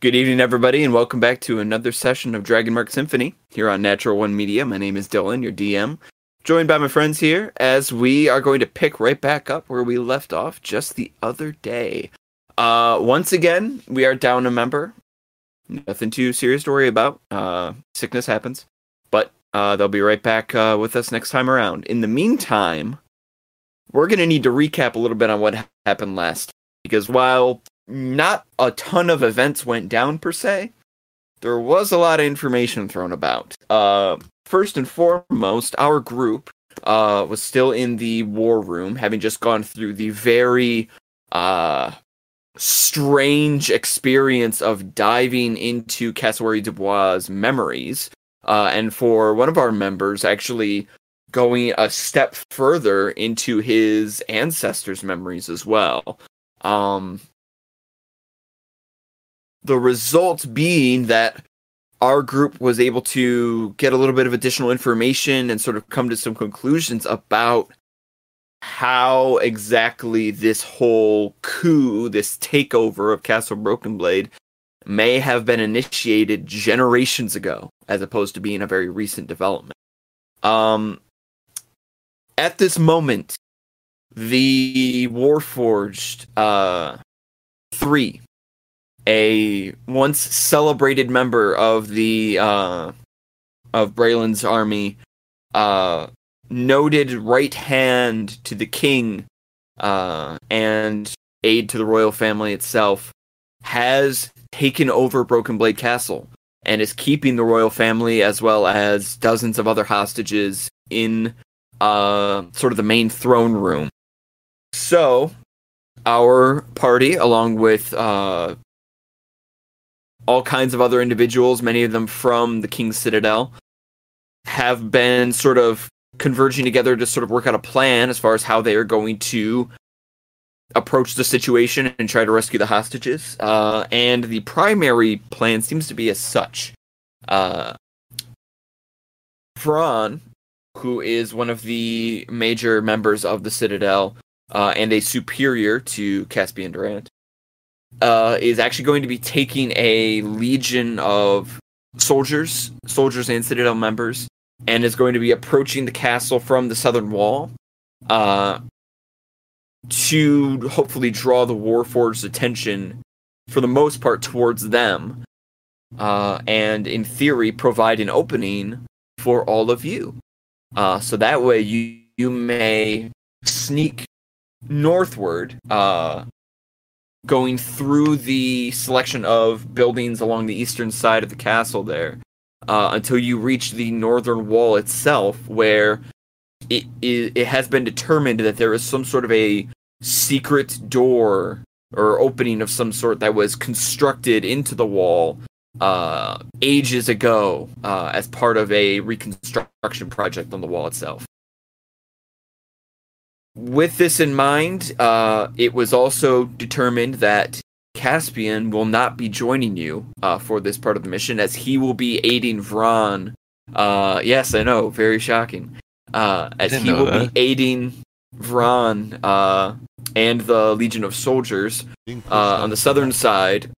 Good evening, everybody, and welcome back to another session of Dragon Mark Symphony here on Natural One Media. My name is Dylan, your DM, joined by my friends here as we are going to pick right back up where we left off just the other day. Uh, once again, we are down a member. Nothing too serious to worry about. Uh, sickness happens, but uh, they'll be right back uh, with us next time around. In the meantime, we're going to need to recap a little bit on what happened last because while not a ton of events went down per se. There was a lot of information thrown about. Uh, first and foremost, our group uh, was still in the war room, having just gone through the very uh, strange experience of diving into Cassowary Dubois' memories. Uh, and for one of our members, actually going a step further into his ancestors' memories as well. Um, the result being that our group was able to get a little bit of additional information and sort of come to some conclusions about how exactly this whole coup, this takeover of Castle Broken Blade, may have been initiated generations ago, as opposed to being a very recent development. Um, at this moment, the Warforged uh, 3 a once celebrated member of the uh, of Braylon's army, uh, noted right hand to the king, uh, and aid to the royal family itself, has taken over Broken Blade Castle and is keeping the royal family as well as dozens of other hostages in uh, sort of the main throne room. So, our party, along with uh, all kinds of other individuals, many of them from the King's Citadel, have been sort of converging together to sort of work out a plan as far as how they are going to approach the situation and try to rescue the hostages. Uh, and the primary plan seems to be as such. Uh, Vron, who is one of the major members of the Citadel uh, and a superior to Caspian Durant, uh, is actually going to be taking a legion of soldiers, soldiers and Citadel members, and is going to be approaching the castle from the southern wall uh, to hopefully draw the Warforged's attention, for the most part, towards them, uh, and in theory, provide an opening for all of you. Uh, so that way, you you may sneak northward uh, going through the selection of buildings along the eastern side of the castle there uh, until you reach the northern wall itself, where it, it, it has been determined that there is some sort of a secret door or opening of some sort that was constructed into the wall uh, ages ago uh, as part of a reconstruction project on the wall itself with this in mind, uh, it was also determined that Caspian will not be joining you uh, for this part of the mission, as he will be aiding Vron. Uh, yes, I know, very shocking. Uh, as he will that. be aiding Vron uh, and the Legion of Soldiers uh, on the southern side,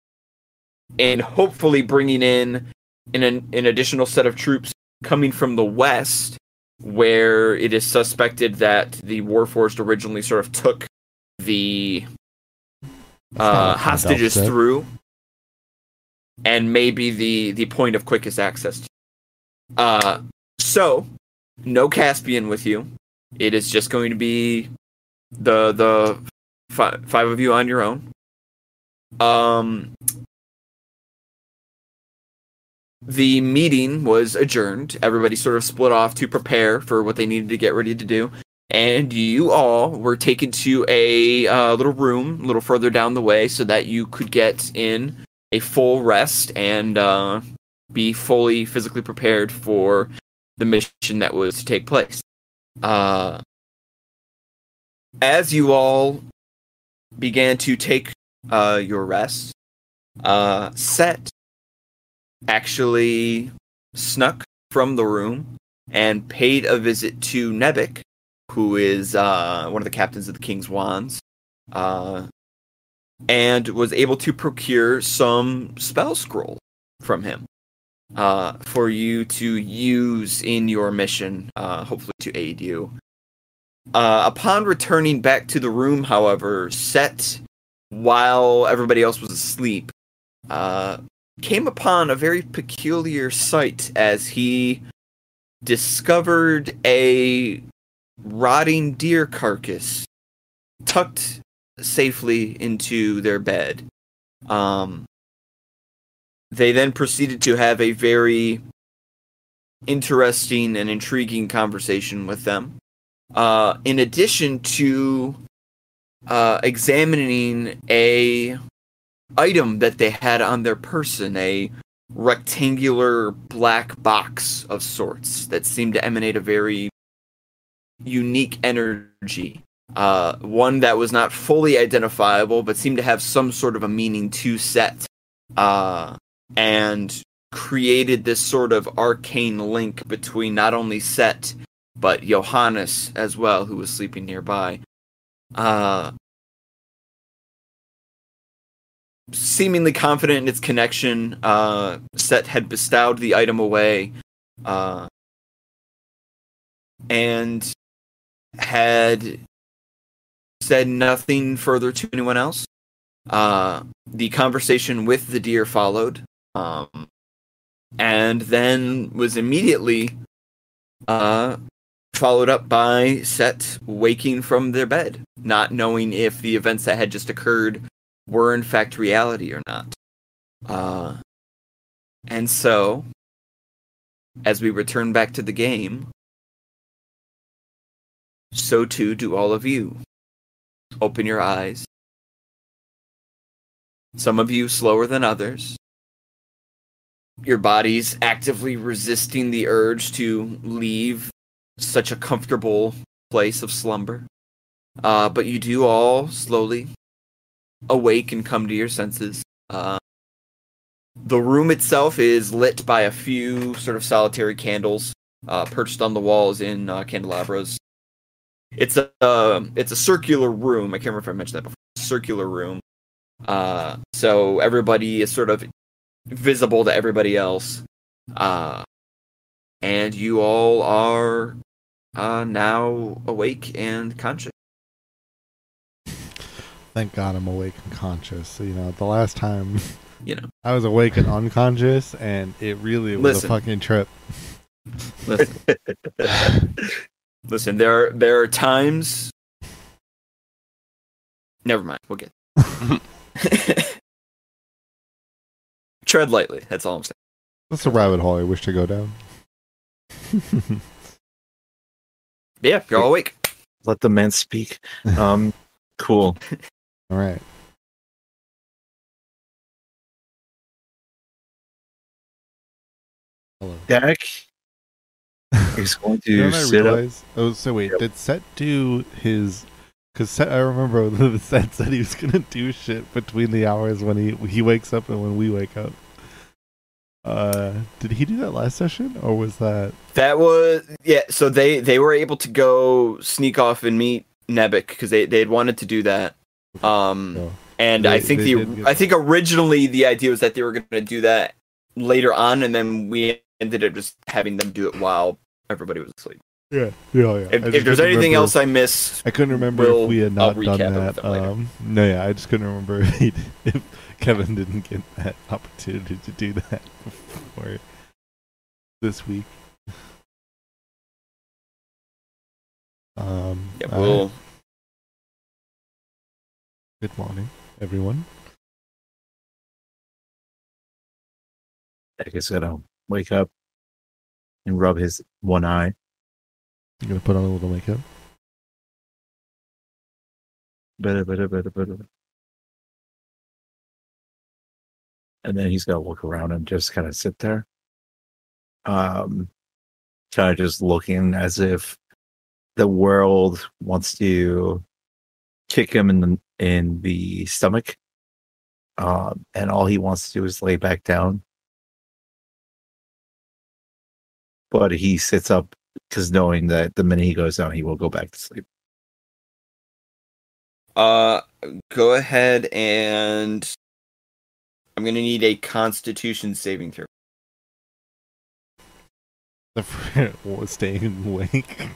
and hopefully bringing in an, an additional set of troops coming from the west where it is suspected that the Warforged originally sort of took the uh, hostages through, and maybe the the point of quickest access. Uh, so no Caspian with you. It is just going to be the the five of you on your own. Um, the meeting was adjourned. Everybody sort of split off to prepare for what they needed to get ready to do. And you all were taken to a uh, little room a little further down the way so that you could get in a full rest and uh, be fully physically prepared for the mission that was to take place. Uh, as you all began to take uh, your rest, uh, Set actually snuck from the room and paid a visit to Nebik, who is uh, one of the captains of the King's Wands, uh, and was able to procure some spell scroll from him uh, for you to use in your mission, uh, hopefully to aid you. Uh, upon returning back to the room, however, Set, while everybody else was asleep, uh, came upon a very peculiar sight as he discovered a rotting deer carcass tucked safely into their bed. Um, they then proceeded to have a very interesting and intriguing conversation with them. Uh, in addition to uh, examining a item that they had on their person, a rectangular black box of sorts that seemed to emanate a very unique energy. Uh, one that was not fully identifiable, but seemed to have some sort of a meaning to set, uh, and created this sort of arcane link between not only Set but Johannes as well, who was sleeping nearby. Uh, seemingly confident in its connection, uh, Set had bestowed the item away, uh, and had said nothing further to anyone else. Uh, the conversation with the deer followed, um, and then was immediately uh, followed up by Set waking from their bed, not knowing if the events that had just occurred were in fact reality or not. Uh, and so, as we return back to the game, so too do all of you. Open your eyes. Some of you slower than others. Your body's actively resisting the urge to leave such a comfortable place of slumber. Uh, but you do all slowly awake and come to your senses. Uh, the room itself is lit by a few sort of solitary candles uh, perched on the walls in uh, candelabras. It's a uh, it's a circular room. I can't remember if I mentioned that before. Circular room. Uh, so everybody is sort of visible to everybody else. Uh, and you all are uh, now awake and conscious. Thank God I'm awake and conscious. You know, the last time You know, I was awake and unconscious, and it really was Listen. a fucking trip. listen, listen. There are there are times. Never mind. We'll get. Tread lightly. That's all I'm saying. That's a rabbit hole I wish to go down. Yeah, you're all awake. Let the man speak. Um, cool. All right. Hello. Dak is going You know to what I sit up. Oh, so wait, Yep. did Set do his? Because Set, I remember the Set said he was gonna do shit between the hours when he he wakes up and when we wake up. Uh, did he do that last session, or was that? That was yeah. So they they were able to go sneak off and meet Nebek because they they had wanted to do that. Um, No. and They- I think the I think originally the idea was that they were going to do that later on, and then we ended up just having them do it while everybody was asleep. Yeah, yeah, yeah. If, if there's anything remember- else I missed, I couldn't remember We'll- if we had not done that. Um, no, yeah, I just couldn't remember if, if Kevin didn't get that opportunity to do that before this week. Um, yeah, we'll. Good morning, everyone. Is gonna wake up and rub his one eye. I'm gonna put on a little makeup. Better, better, better, better. And then he's gonna look around and just kind of sit there. Um, kind of just looking as if the world wants to kick him in the in the stomach. Um, and all he wants to do is lay back down. But he sits up because knowing that the minute he goes down, he will go back to sleep. Uh, go ahead and I'm gonna need a Constitution saving throw. The fr- staying awake.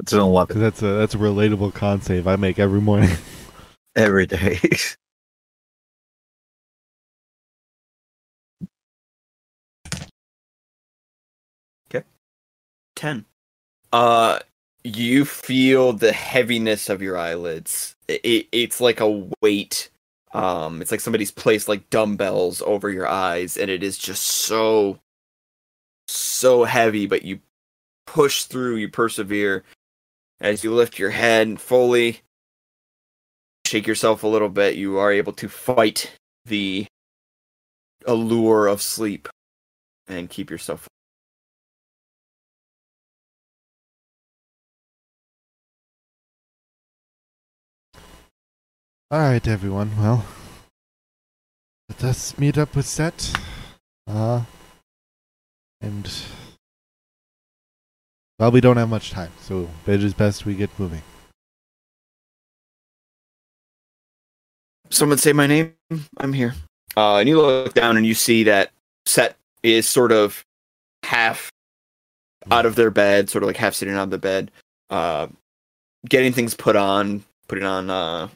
It's an 11 'Cause that's a that's a relatable con save I make every morning. every day. okay. Ten. Uh, you feel the heaviness of your eyelids. It, it's like a weight. Um, it's like somebody's placed like dumbbells over your eyes, and it is just so, so heavy. But you push through. You persevere as you lift your head fully. Shake yourself a little bit. You are able to fight the allure of sleep and keep yourself All right, everyone. Well, let us meet up with Set. Uh, and well, we don't have much time, so it is best we get moving. someone say my name. I'm here. Uh and you look down and you see that set is sort of half out of their bed sort of like half sitting on the bed uh getting things put on putting on uh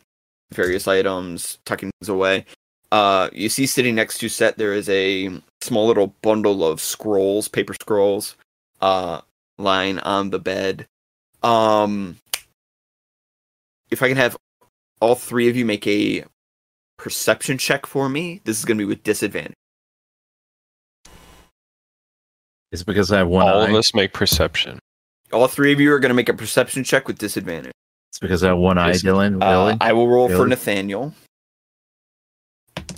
various items tucking things away. Uh you see sitting next to set there is a small little bundle of scrolls paper scrolls uh lying on the bed um if i can have all three of you make a perception check for me. This is going to be with disadvantage. It's because I have one All eye. of us make perception. All three of you are going to make a perception check with disadvantage. It's because I have one eye, Is- Dylan. Uh, I will roll for Nathaniel.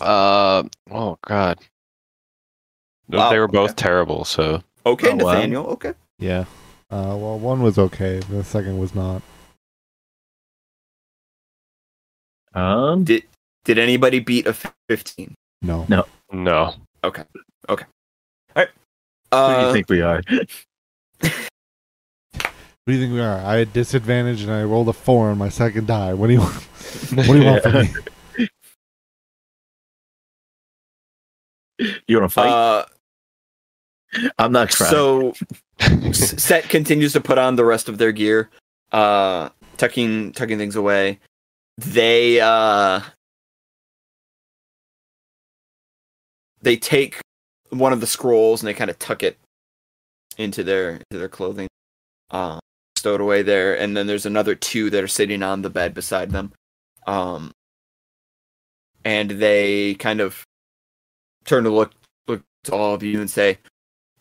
Uh oh god. No, Wow, they were both okay. terrible, so Okay, Oh, wow. Nathaniel. Okay. Yeah. Uh, well, one was okay. The second was not. um, Did did anybody beat a fifteen? No. No. no. Okay. Okay. All right. Uh, Who do you think we are? What do you think we are? I had disadvantage and I rolled a four on my second die. What do you want? What do you want from me? you want to fight? uh, I'm not crying. so S- Set continues to put on the rest of their gear, uh, tucking tucking things away. They uh, they take one of the scrolls and they kind of tuck it into their into their clothing, uh, stowed away there. And then there's another two that are sitting on the bed beside them, um, and they kind of turn to look look to all of you and say,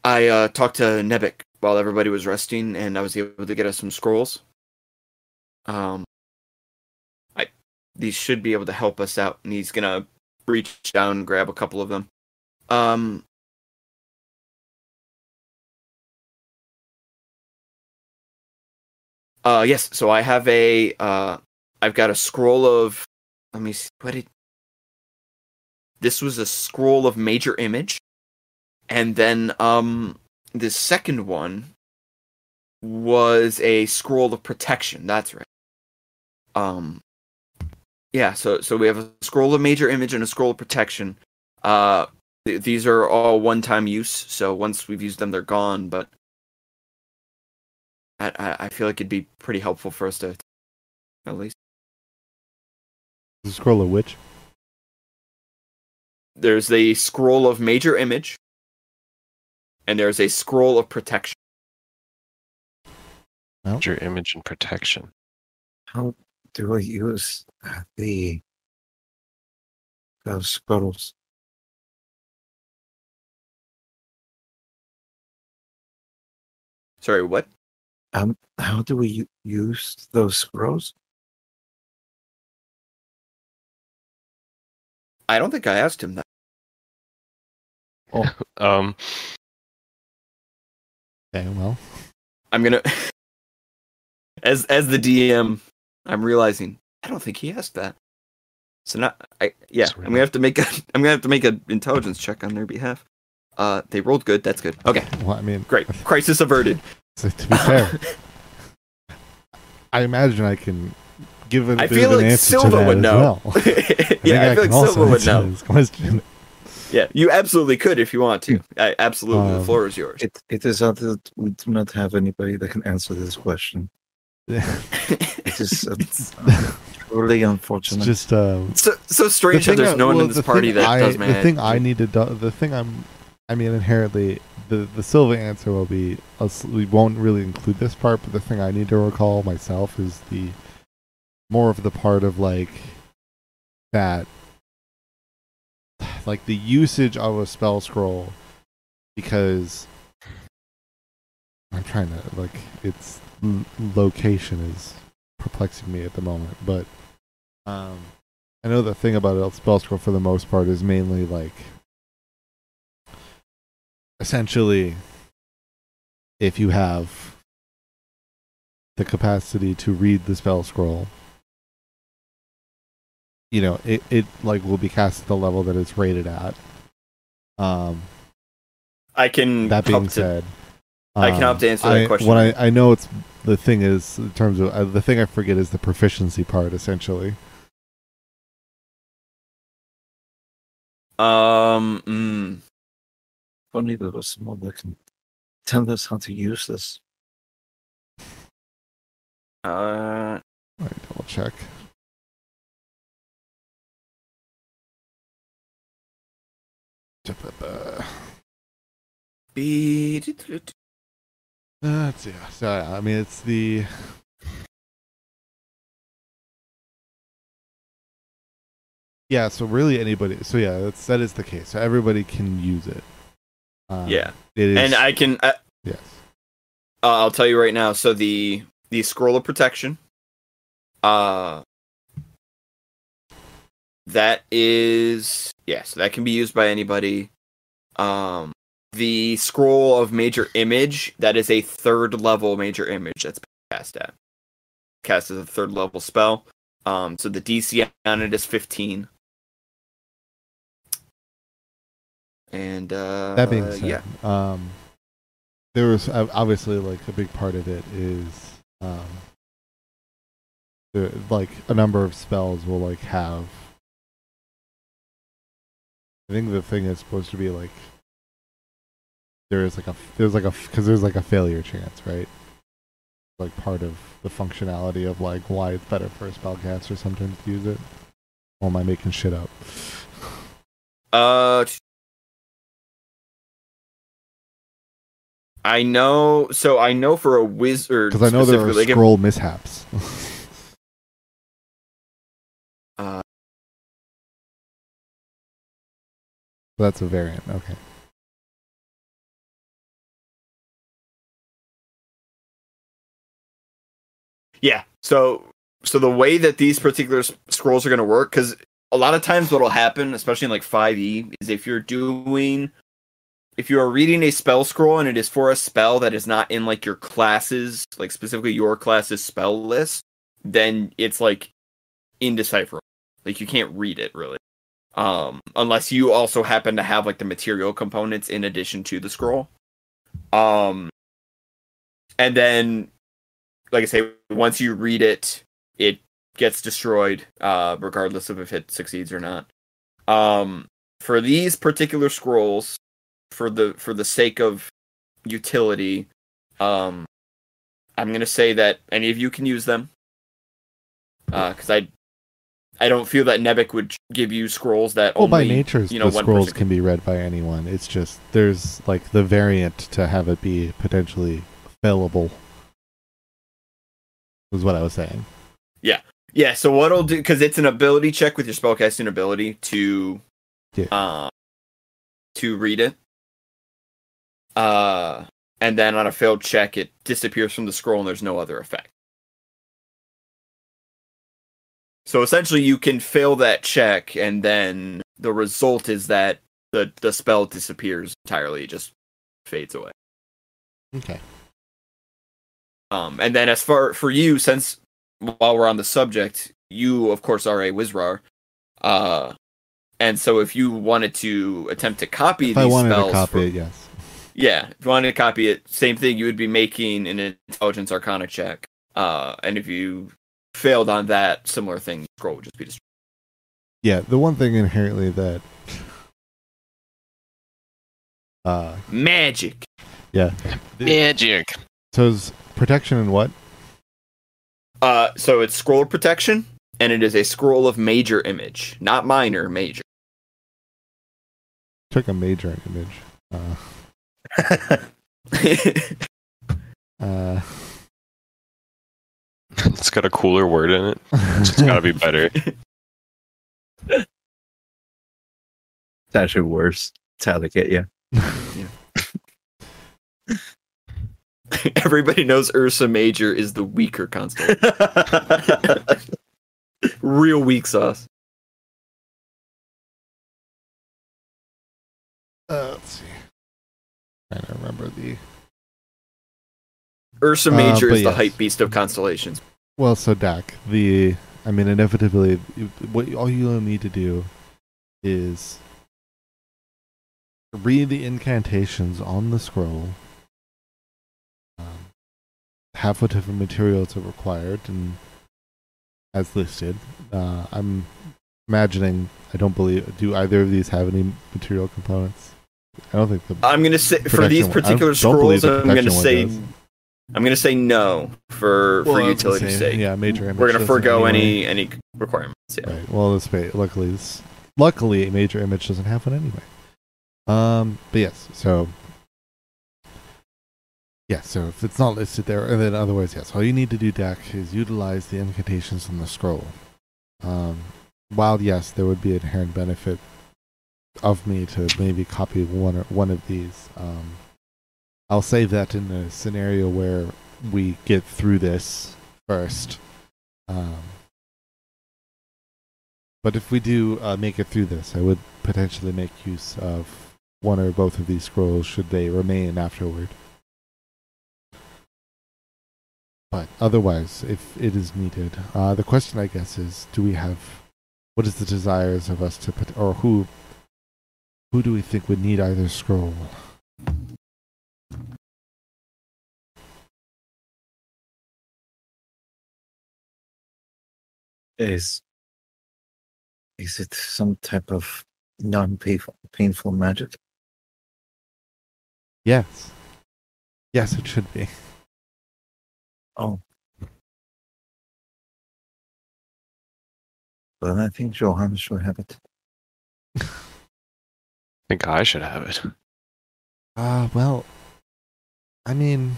I uh, talked to Nebik while everybody was resting, and I was able to get us some scrolls. Um, I these should be able to help us out, and he's gonna reach down and grab a couple of them. Um, uh, yes. So I have a uh, I've got a scroll of. Let me see. What did this was a scroll of major image and then um the second one was a scroll of protection. That's right. Um yeah so so we have a scroll of major image and a scroll of protection. Uh th- these are all one time use so once we've used them they're gone but I, I i feel like it'd be pretty helpful for us to at least. The scroll of which? there's a scroll of major image and there's a scroll of protection Your image and protection. How do I use uh, the those scrolls? sorry what Um, how do we use those scrolls? i don't think i asked him that Um Okay, well, I'm gonna as as the DM, I'm realizing I don't think he asked that. So now, I yeah, I'm gonna have to make a I'm gonna have to make an intelligence check on their behalf. Uh they rolled good, that's good. Okay, well, I mean, great. Crisis averted. so to be fair, I imagine I can give a I bit feel of an like answer to Silva that would know. well. I yeah, I, feel like Silva would know. this question. Yeah, you absolutely could if you want to. I, absolutely, the Um, floor is yours. It it is not that we do not have anybody that can answer this question. It is uh, truly it's unfortunate. just um, so so strange the that thing there's I- no one well, in this party that I, does The thing I need to do, the thing I'm, I mean, inherently, the the Silva answer will be. We won't really include this part, but the thing I need to recall myself is the more of the part of like that, like the usage of a spell scroll, because I'm trying to like its location is perplexing me at the moment, but um. I know the thing about a spell scroll for the most part is mainly like essentially if you have the capacity to read the spell scroll you know it, it like will be cast at the level that it's rated at um I can that help being to- said I can um, help to answer that I- question. what I, I know it's the thing is in terms of uh, the thing i forget is the proficiency part essentially Um, mm, If only there was someone that can tell us how to use this. uh, Let me double check That's yeah. So I mean, it's the. Yeah, so really anybody. So yeah, that's that is the case. So everybody can use it. Um, yeah, it is. and I can. Uh, yes. Uh, I'll tell you right now. So the the scroll of protection, uh, that is yes, that can be used by anybody. Um, the scroll of major image that is a third level major image that's cast at cast as a third level spell. Um, so the DC on it is fifteen. And uh, That being said, yeah, um, there was obviously like a big part of it is um, the, like a number of spells will like have. I think the thing is supposed to be like there is like a there's like a because there's like a failure chance, right? Like part of the functionality of like why it's better for a spellcaster sometimes to use it. Or am I making shit up? Uh, I know. So I know for a wizard, Because I know there are like, scroll mishaps. That's a variant. Okay. yeah. So, so the way that these particular scrolls are going to work, because a lot of times what'll happen, especially in like Five E, is if you're doing, if you are reading a spell scroll and it is for a spell that is not in like your classes, like specifically your class's spell list, then it's like indecipherable. Like you can't read it really. Um, unless you also happen to have like the material components in addition to the scroll. Um, and then, like I say, once you read it, it gets destroyed, uh, regardless of if it succeeds or not. Um, for these particular scrolls, for the for the sake of utility, um, I'm gonna say that any of you can use them. Because I, I don't feel that Nebek would give you scrolls that Well, by nature, you know the scrolls can be read by anyone. It's just there's like the variant to have it be potentially failable. Was what I was saying. Yeah, yeah, so what it'll do because it's an ability check with your spellcasting ability to Yeah. uh, to read it. Uh and then on a failed check it disappears from the scroll and there's no other effect. So essentially you can fail that check and then the result is that the the spell disappears entirely, it just fades away. Okay. Um, and then as far for you, since while we're on the subject, you of course are a Wizrar, uh, and so if you wanted to attempt to copy If these I wanted spells, to copy for- it, yes. yeah, if you wanted to copy it, same thing. You would be making an intelligence arcana check, uh, and if you failed on that, similar thing, the scroll would just be destroyed. Yeah, the one thing inherently that uh Magic. yeah. The- Magic. So is protection and what? Uh, so it's scroll protection, and it is a scroll of major image, not minor, major. Took a major image. Uh uh It's got a cooler word in it. It's gotta be better. It's actually worse. It's how they get you. Everybody knows Ursa Major is the weaker constellation. Real weak sauce. Uh, let's see. Trying to remember the. Ursa Uh, Major but is the hype beast of constellations. Well, so Dak, the I mean, inevitably, what all you'll need to do is read the incantations on the scroll. Um, have whatever materials are required, and as listed. Uh, I'm imagining. I don't believe. Do either of these have any material components? I don't think the. I'm gonna say for these particular scrolls, I'm gonna say does. I'm gonna say no for Well, for I utility's sake. Yeah, major. image We're gonna forego anyway. any any requirements. Yeah. Right. Well, this way, luckily, this, luckily, a major image doesn't have one anyway. Um, but yes, so yeah, so if it's not listed there, and then otherwise, yes, all you need to do, Dak, is utilize the incantations in the scroll. Um, while yes, there would be inherent benefit of me to maybe copy one or one of these. Um, I'll save that in a scenario where we get through this first. Um, but if we do uh, make it through this, I would potentially make use of one or both of these scrolls should they remain afterward. But otherwise, if it is needed, uh, the question I guess is: Do we have what is the desires of us to put, or who who do we think would need either scroll? Is is it some type of non-painful painful magic? Yes, yes, it should be. Oh. Then I think Johannes should have it. I think I should have it. Uh, well, I mean,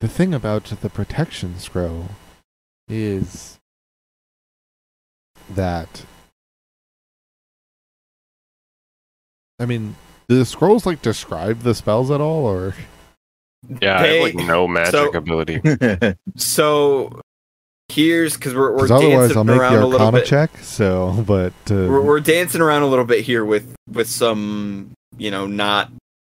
the thing about the protection scroll is that, I mean, do the scrolls like describe the spells at all, or Yeah, I have like no magic so- ability. So here's because we're we're because otherwise dancing I'll make around the a little Arcana bit. check. So, but uh, We're, we're dancing around a little bit here with with some you know not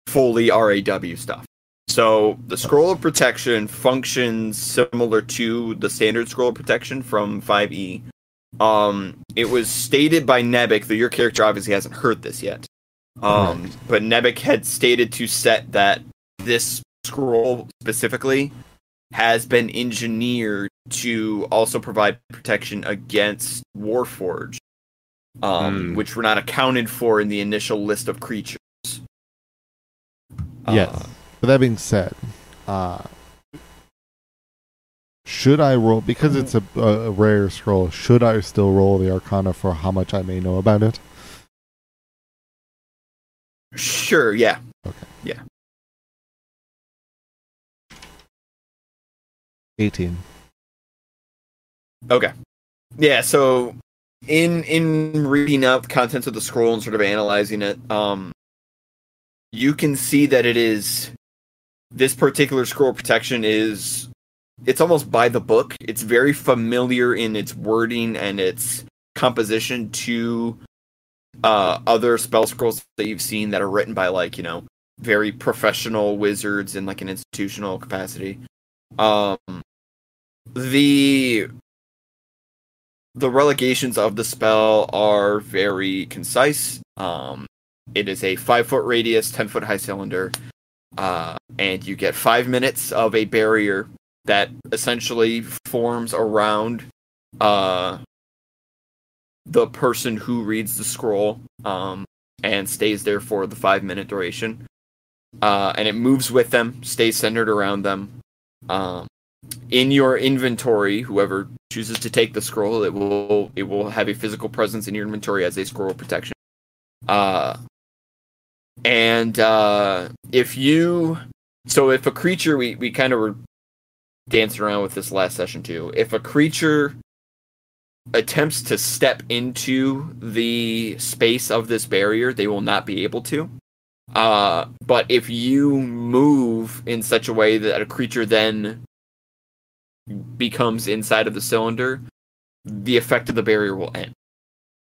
fully RAW stuff. So the scroll of protection functions similar to the standard scroll of protection from 5e. Um, it was stated by Nebek, though your character obviously hasn't heard this yet. Um, but Nebek had stated to set that this scroll specifically has been engineered to also provide protection against Warforged, um, Hmm. which were not accounted for in the initial list of creatures. yes. Uh, But that being said, uh, should I roll because it's a, a rare scroll? Should I still roll the Arcana for how much I may know about it? sure, yeah. Okay. Yeah. Eighteen. Okay. Yeah, so in in reading up the contents of the scroll and sort of analyzing it, um you can see that it is this particular scroll protection is it's almost by the book. It's very familiar in its wording and its composition to uh other spell scrolls that you've seen that are written by like, you know, very professional wizards in like an institutional capacity. Um the the relegations of the spell are very concise. Um, it is a five foot radius, ten foot high cylinder, uh, and you get five minutes of a barrier that essentially forms around uh, the person who reads the scroll um, and stays there for the five minute duration. Uh, and it moves with them, stays centered around them. Um, in your inventory, whoever chooses to take the scroll, it will it will have a physical presence in your inventory as a scroll protection. Uh, and uh, if you so if a creature we we kind of were dancing around with this last session too. If a creature attempts to step into the space of this barrier, they will not be able to. Uh, but if you move in such a way that a creature then becomes inside of the cylinder, the effect of the barrier will end.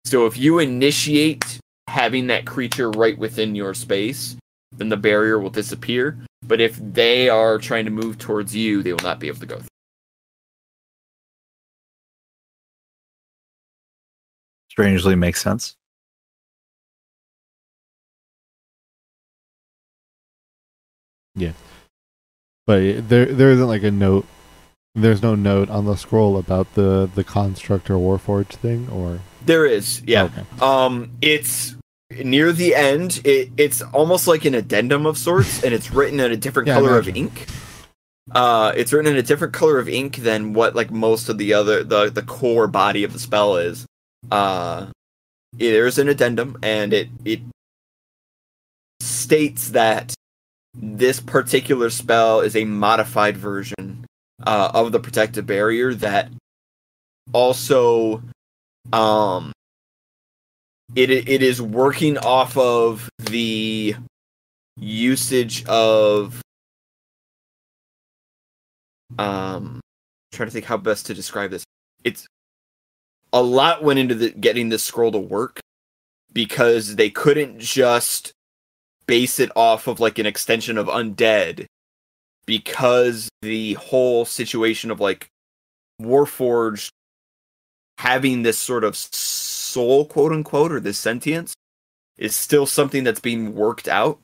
So if you initiate having that creature right within your space, then the barrier will disappear. But if they are trying to move towards you, they will not be able to go through. Strangely makes sense. Yeah. But there there isn't like a note. There's no note on the scroll about the the construct or warforged thing, or There is, yeah. Okay. Um, it's near the end. It, it's almost like an addendum of sorts, and it's written in a different Yeah, color of ink. Uh, it's written in a different color of ink than what like most of the other the the core body of the spell is. Uh, there's an addendum, and it it states that this particular spell is a modified version uh, of the protective barrier that also um it it is working off of the usage of um trying to think how best to describe this. It's a lot went into the getting this scroll to work because they couldn't just base it off of like an extension of undead because the whole situation of like warforged having this sort of soul quote unquote or this sentience is still something that's being worked out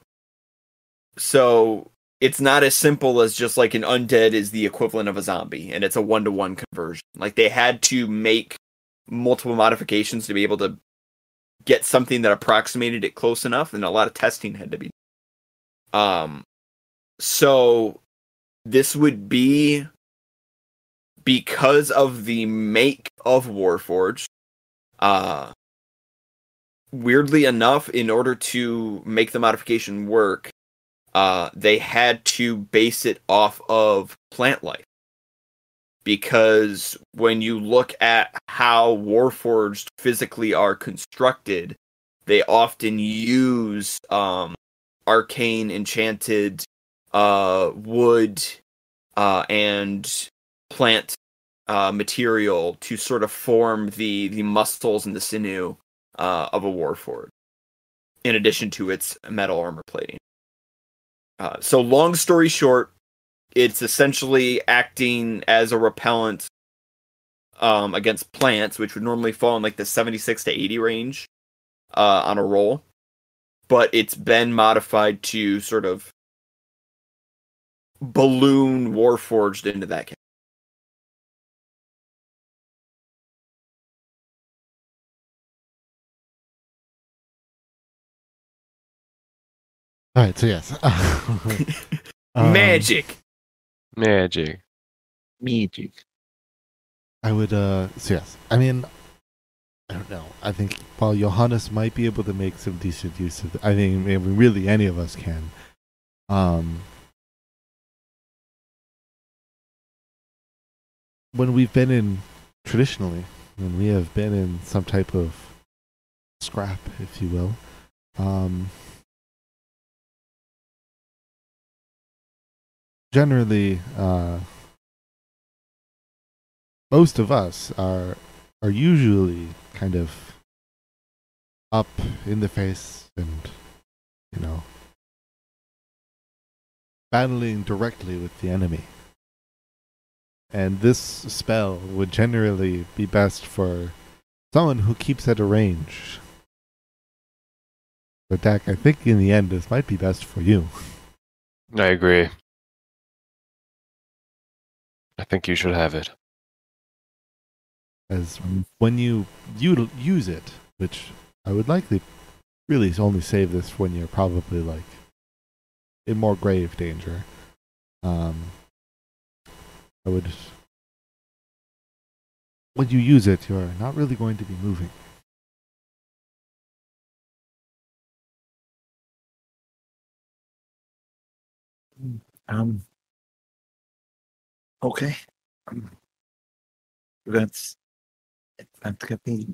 so it's not as simple as just like an undead is the equivalent of a zombie and it's a one-to-one conversion like they had to make multiple modifications to be able to get something that approximated it close enough and a lot of testing had to be done. um so this would be because of the make of Warforged. Uh weirdly enough, in order to make the modification work, uh they had to base it off of plant life. Because when you look at how Warforged physically are constructed, they often use um arcane enchanted uh wood uh and plant uh, material to sort of form the the muscles and the sinew uh, of a warforged, in addition to its metal armor plating. Uh, so, long story short, it's essentially acting as a repellent um, against plants, which would normally fall in like the seventy six to eighty range uh, on a roll, but it's been modified to sort of balloon warforged into that. category. All right. So yes, Um, Magic. Magic. Magic. I would. uh So yes, I mean, I don't know. I think while Johannes might be able to make some decent use of, I think maybe really any of us can. Um, when we've been in traditionally, when we have been in some type of scrap, if you will, um, generally, uh, most of us are are usually kind of up in the face and you know battling directly with the enemy. And this spell would generally be best for someone who keeps at a range. But Dak, I think in the end this might be best for you. I agree. I think you should have it. as when you util- use it, which I would likely really only save this when you're probably like in more grave danger. Um, I would. When you use it, you're not really going to be moving. Um. Okay. Um, that's that can be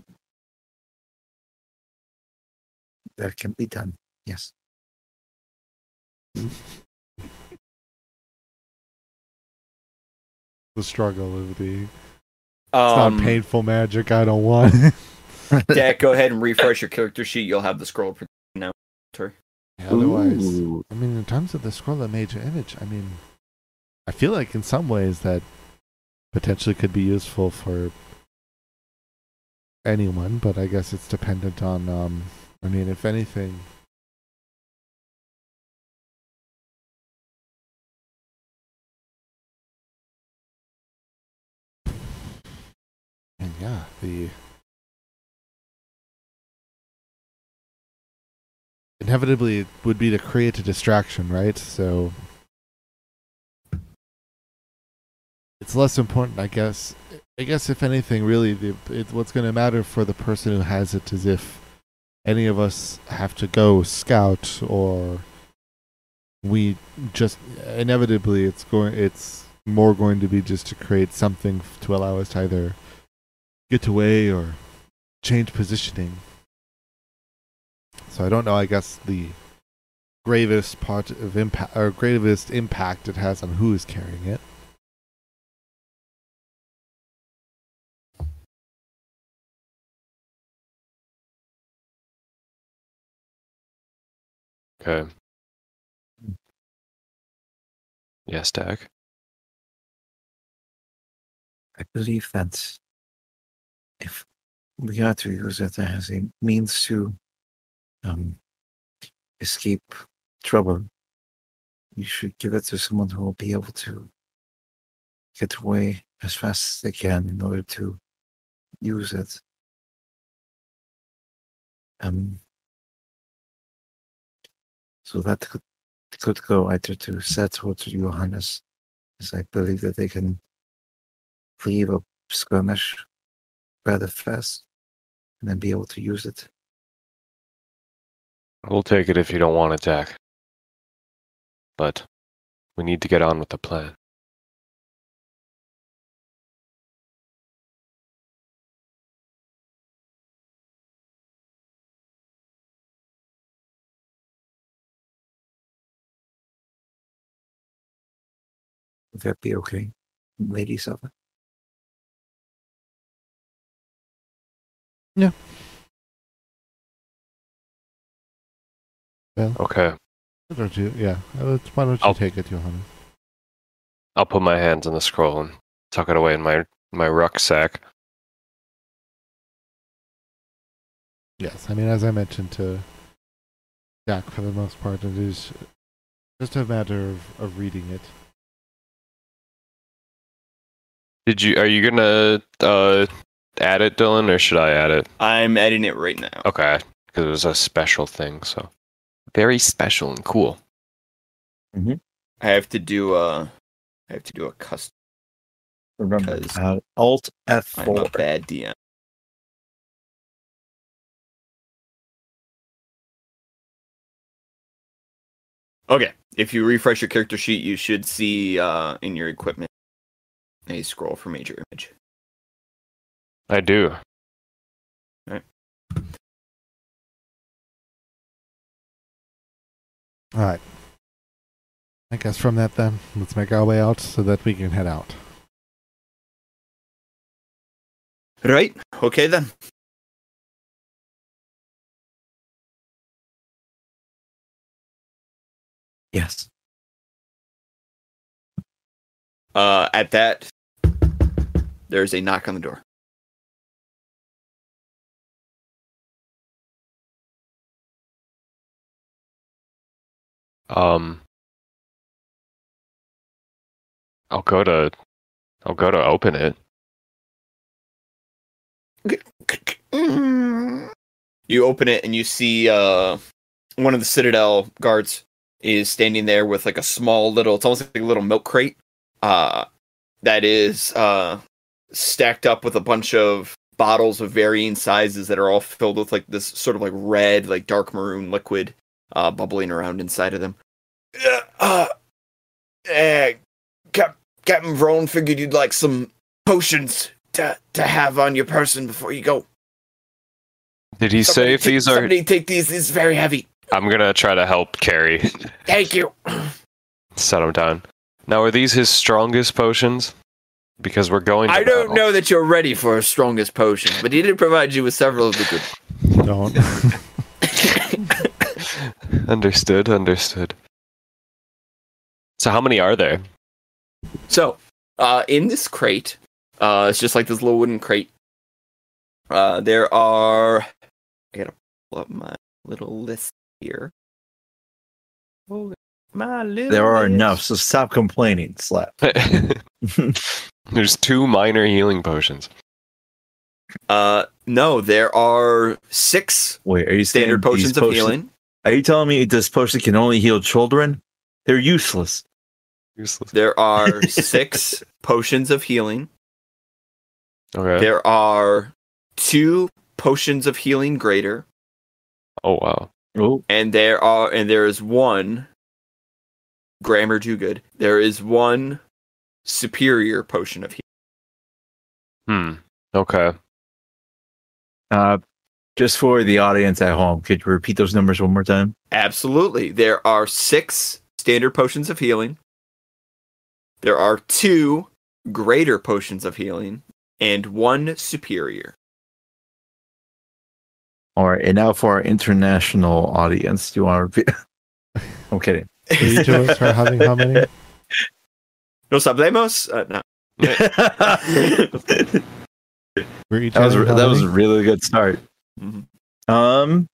that can be done. Yes. The struggle of the. It's Um, not painful magic. I don't want. Dak, go ahead and refresh your character sheet. You'll have the scroll pro- now. Otherwise, Ooh. I mean, in terms of the scroll of major image, I mean, I feel like in some ways that potentially could be useful for anyone, but I guess it's dependent on. Um, I mean, if anything, and yeah, the inevitably it would be to create a distraction, right? So it's less important, I guess. I guess if anything, really, the, it, what's going to matter for the person who has it is if any of us have to go scout or we just inevitably it's going it's more going to be just to create something to allow us to either get away or change positioning so I don't know. I guess the gravest part of impact or gravest impact it has on who is carrying it. Okay. Yes, Dak. I believe that if we are to use it as a means to um, escape trouble, you should give it to someone who will be able to get away as fast as they can in order to use it. Um, so that could, could go either to Seth or to Johannes, as I believe that they can leave a skirmish rather fast and then be able to use it. We'll take it if you don't want it, Dak. But we need to get on with the plan. Would that be okay, Lady Suffolk? Okay. Why don't you? Yeah. uh, let's- Why don't you I'll- take it, Johanna? I'll put my hands on the scroll and tuck it away in my my rucksack. Yes. I mean, as I mentioned to Jack, for the most part, it is just a matter of, of reading it. Did you? Are you gonna uh, add it, Dylan, or should I add it? I'm editing it right now. Okay, because it was a special thing, so very special and cool. I have to do a. I have to do a custom. Remember, 'Cause uh, Alt I'm F4. a bad DM. Okay, if you refresh your character sheet, you should see uh, in your equipment a scroll for major image. I do. All right. I guess from that, then, let's make our way out so that we can head out. Right. Okay then. Yes. Uh, at that, there's a knock on the door. Um, I'll go to I'll go to open it. You open it and you see uh, one of the Citadel guards is standing there with like a small little, it's almost like a little milk crate uh, that is uh, stacked up with a bunch of bottles of varying sizes that are all filled with like this sort of like red, like dark maroon liquid uh, bubbling around inside of them. Uh, uh, eh, Cap- Captain Vrone figured you'd like some potions to, to have on your person before you go. Did he say if take- these are? Somebody take these. These very heavy. I'm gonna try to help carry. Thank you. Set him down. Now, are these his strongest potions? Because we're going. To I don't battle. know that you're ready for a strongest potion, but he did provide you with several of the good. Don't. understood. Understood. So, how many are there? So, uh, in this crate, uh, it's just like this little wooden crate. Uh, there are. I gotta pull up my little list here. Oh, my little. There are list. enough, so stop complaining, Slap. There's two minor healing potions. Uh, no, there are six Wait, are you standard these potions of healing. Are you telling me this potion can only heal children? They're useless. Useless. There are six potions of healing. Okay. There are two potions of healing greater, Oh wow. Oh, and there are and there is one grammar do good. There is one superior potion of healing. Hmm. Okay. uh, just for the audience at home, could you repeat those numbers one more time? Absolutely. There are six standard potions of healing. There are two greater potions of healing and one superior. All right, and now for our international audience, do you want to repeat? I'm kidding. So each of us are having how many? No sablemos? Uh, no. We're That was that was a really good start. Mhm. Um,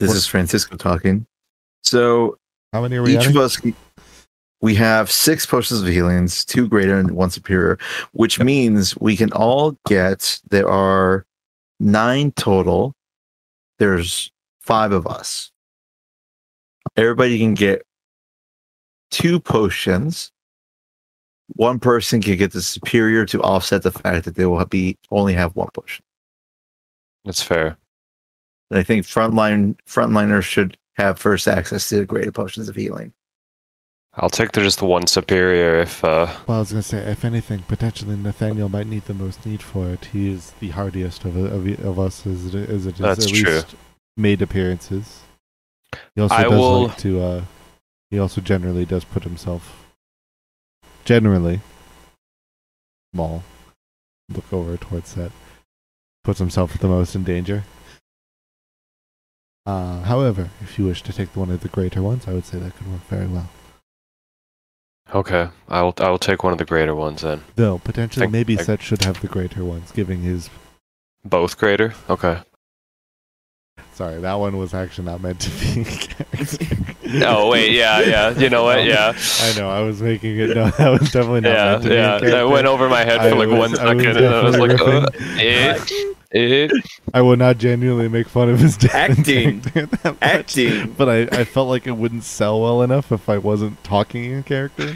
this What- is Francisco talking. So How many are we each adding? of us, we have six potions of healings, two greater and one superior, which means we can all get. There are nine total. There's five of us. Everybody can get two potions. One person can get the superior to offset the fact that they will be only have one potion. That's fair. And I think frontline frontliners should have first access to the greater potions of healing. I'll take the, just the one superior if uh Well, I was gonna say, if anything, potentially Nathaniel might need the most need for it. He is the hardiest of of, of us, as it, as it is That's at true. least made appearances. He also I does will- like to. Uh, he also generally does put himself, generally, small. Look over towards that. Puts himself the most in danger. Uh, however, if you wish to take one of the greater ones, I would say that could work very well. okay. I'll I'll take one of the greater ones then. Though potentially, maybe I- Set should have the greater ones, giving his Both greater? Okay. Sorry, that one was actually not meant to be. no. Wait, yeah, yeah. You know what? Yeah. I know. I was making it. No, that was definitely not Yeah, meant to be. a yeah. That went over my head I for like was- one I was and I was like, definitely uh, it, it. I will not genuinely make fun of his death Acting. character that much, Acting. But I, I felt like it wouldn't sell well enough if I wasn't talking in character.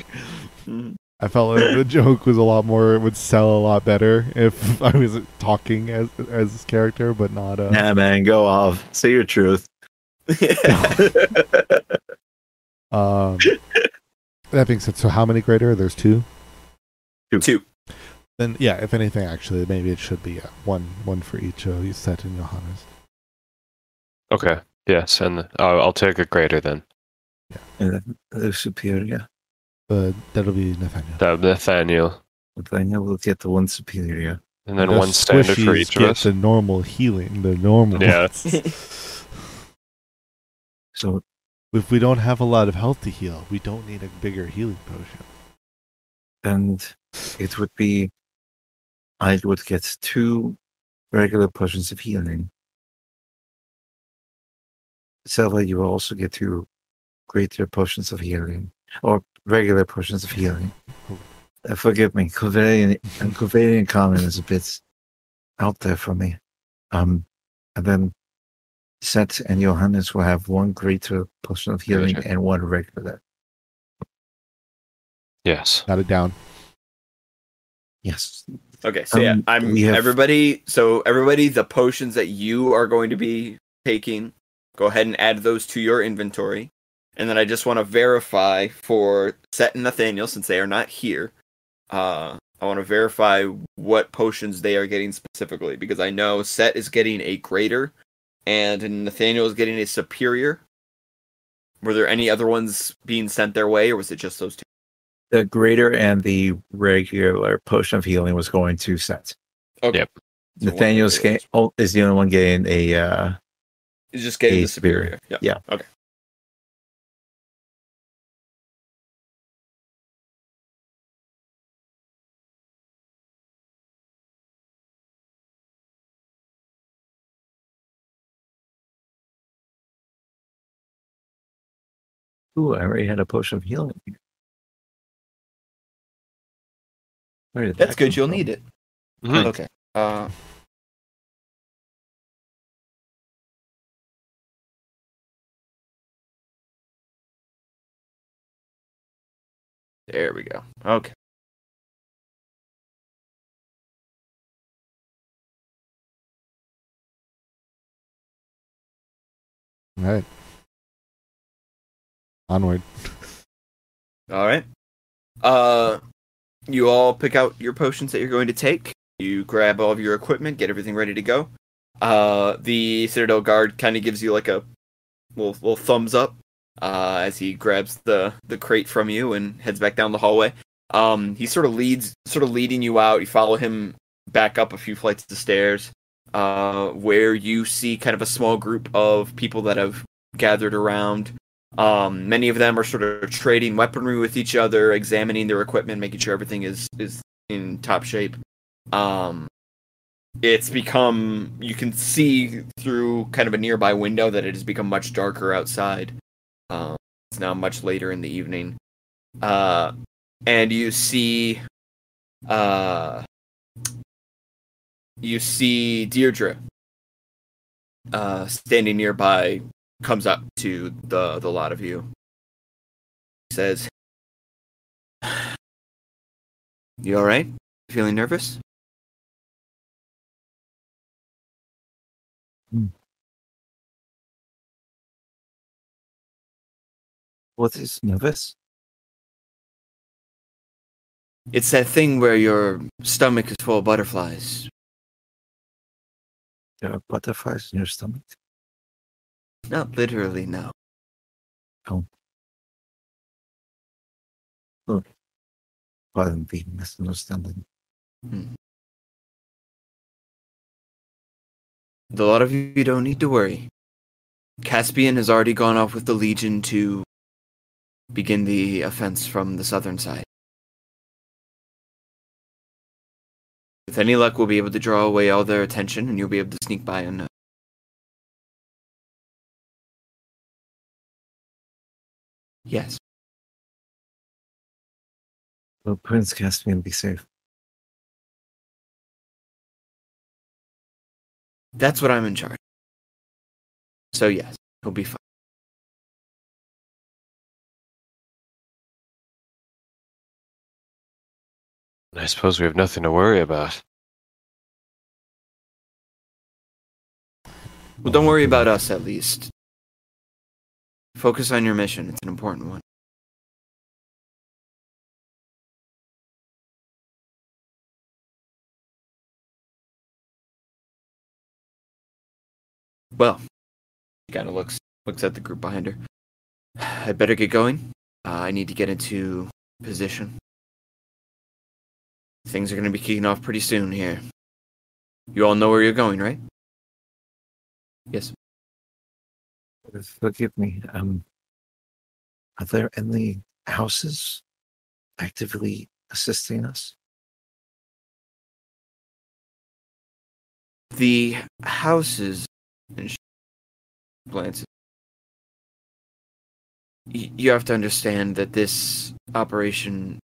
Mhm. I felt like the joke was a lot more. It would sell a lot better if I was talking as as this character, but not. Uh, Nah, man, go off. Say your truth. Um, that being said, so how many greater? There's two. Two. Then yeah, if anything, actually, maybe it should be uh, one one for each of you, Set and Johannes. Okay. Yes, and uh, I'll take a greater then. And the superior. But that'll be Nathaniel. That Nathaniel, Nathaniel will get the one superior. and then The one standard for squishies each of get us. The normal healing, the normal. Yeah. So if we don't have a lot of health to heal, we don't need a bigger healing potion. and it would be I would get two regular potions of healing. Selva, you will also get two greater potions of healing. Or regular potions of healing. Uh, forgive me. Covarian and Covarian Common is a bit out there for me. Um, and then Set and Johannes will have one greater potion of healing Gotcha. and one regular. Yes. Got it down. Yes. Okay, so yeah, Um, I'm have- everybody. So everybody, the potions that you are going to be taking, go ahead and add those to your inventory. And then I just want to verify for Set and Nathaniel, since they are not here. Uh, I want to verify what potions they are getting specifically because I know Set is getting a greater, and Nathaniel is getting a superior. Were there any other ones being sent their way, or was it just those two? The greater and the regular potion of healing was going to Set. Okay. Yep. So Nathaniel's of those. ga- oh, is the only one getting a uh, He's just getting a the superior. superior. Yeah. Yeah. Okay. Ooh, I already had a potion of healing. Where did That's that good. You'll from? need it. Mhm. Okay. Uh, there we go. Okay. All right. Onward. All right. Uh, you all pick out your potions that you're going to take. You grab all of your equipment, get everything ready to go. Uh, the Citadel guard kind of gives you like a little little thumbs up uh, as he grabs the the crate from you and heads back down the hallway. Um, he sort of leads, sort of leading you out. You follow him back up a few flights of stairs, uh, where you see kind of a small group of people that have gathered around. Um, many of them are sort of trading weaponry with each other, examining their equipment, making sure everything is is in top shape. Um, it's become you can see through kind of a nearby window that it has become much darker outside. Um, it's now much later in the evening, uh, and you see, uh, you see Deirdre uh, standing nearby comes up to the the lot of you. He Says, "You all right? Feeling nervous?" Hmm. What is nervous? It's that thing where your stomach is full of butterflies. There are butterflies in your stomach. Not literally, no. Oh, pardon the misunderstanding. Hmm. A lot of you don't need to worry. Caspian has already gone off with the Legion to begin the offense from the southern side. With any luck, we'll be able to draw away all their attention and you'll be able to sneak by and. Uh, Yes. Well, Prince Caspian will be safe? That's what I'm in charge. So, yes, he'll be fine. I suppose we have nothing to worry about. Well, don't worry about us, at least. Focus on your mission, it's an important one. Well, she kind of looks looks at the group behind her. I'd better get going. Uh, I need to get into position. Things are going to be kicking off pretty soon here. You all know where you're going, right? Yes. Forgive me. Um, are there any houses actively assisting us? the houses and glances you have to understand that this operation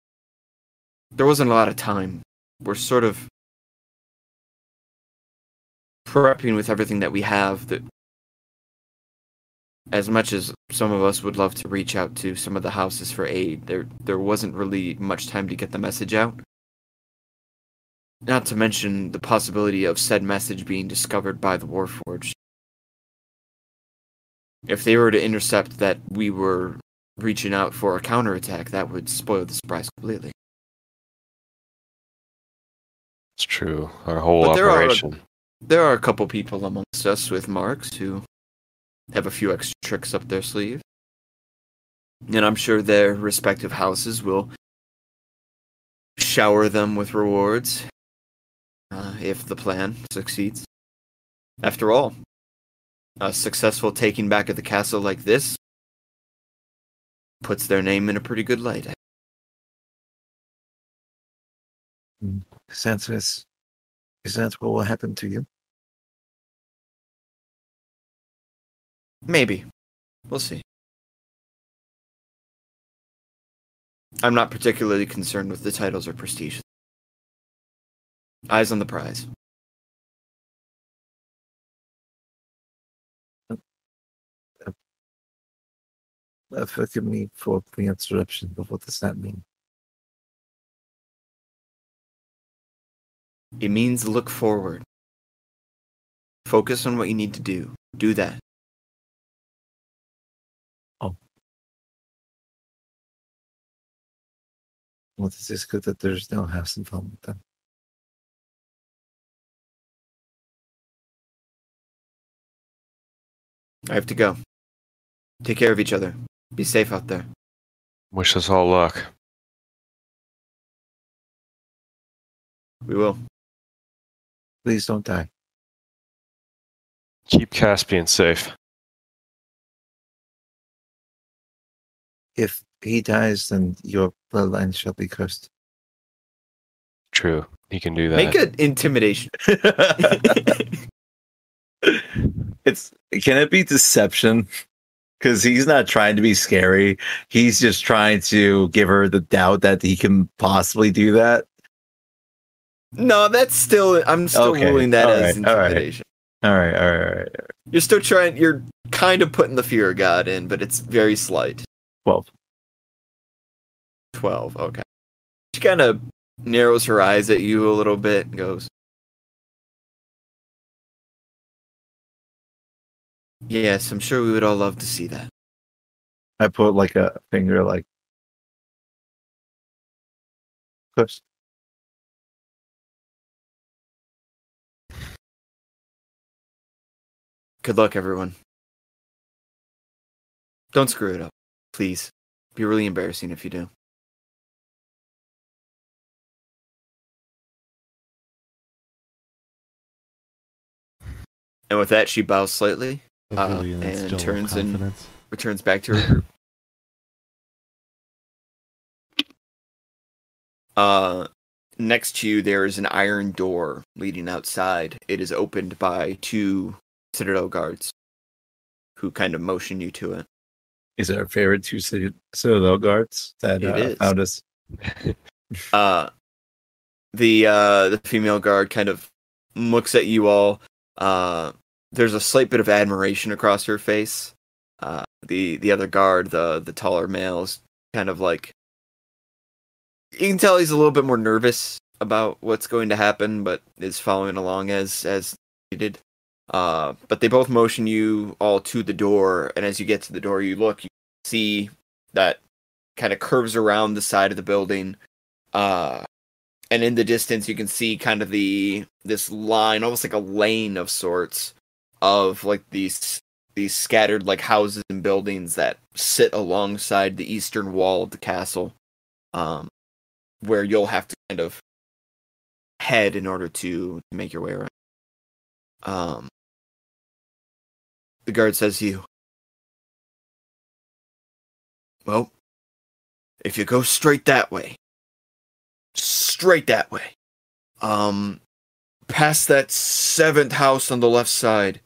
there wasn't a lot of time. We're sort of prepping with everything that we have that as much as some of us would love to reach out to some of the houses for aid, there there wasn't really much time to get the message out. Not to mention the possibility of said message being discovered by the Warforged. If they were to intercept that we were reaching out for a counterattack, that would spoil the surprise completely. It's true. Our whole But there are- operation. There are a couple people amongst us with marks who have a few extra tricks up their sleeve. And I'm sure their respective houses will shower them with rewards uh, if the plan succeeds. After all, a successful taking back of the castle like this puts their name in a pretty good light. Is is, is that what will happen to you? Maybe. We'll see. I'm not particularly concerned with the titles or prestige. Eyes on the prize. Uh, forgive me for the interruption, but what does that mean? It means look forward. Focus on what you need to do. Do that. Well, this is good that there's no house involved with them. I have to go. Take care of each other. Be safe out there. Wish us all luck. We will. Please don't die. Keep Caspian safe. If he dies, then your bloodline shall be cursed. True. He can do that. Make an intimidation. it's can it be deception? Because he's not trying to be scary. He's just trying to give her the doubt that he can possibly do that. no, that's still. I'm still Okay, ruling that all as right, all right. intimidation. All right, all right, all right. You're still trying. You're kind of putting the fear of God in, but it's very slight. Twelve. 12 okay she kind of narrows her eyes at you a little bit and goes yes i'm sure we would all love to see that I put like a finger, like. Push. good luck everyone don't screw it up please It'd be really embarrassing if you do and with that she bows slightly Uh, and turns in- confidence. returns back to her group. Uh, next to you, there is an iron door leading outside. It is opened by two Citadel guards who kind of motion you to it. Is it our favorite two Cit- Citadel guards that It uh, is. found us? Uh, the uh, the female guard kind of looks at you all. Uh, there's a slight bit of admiration across her face. Uh, the the other guard, the the taller male, is kind of like you can tell he's a little bit more nervous about what's going to happen, but is following along as as needed. Uh, but they both motion you all to the door, and as you get to the door, you look, you see that kind of curves around the side of the building. Uh, and in the distance, you can see kind of the this line, almost like a lane of sorts, of like these these scattered like houses and buildings that sit alongside the eastern wall of the castle, um, where you'll have to kind of head in order to make your way around. Um, the guard says to you, "Well, if you go straight that way, straight that way. Um, past that seventh house on the left side,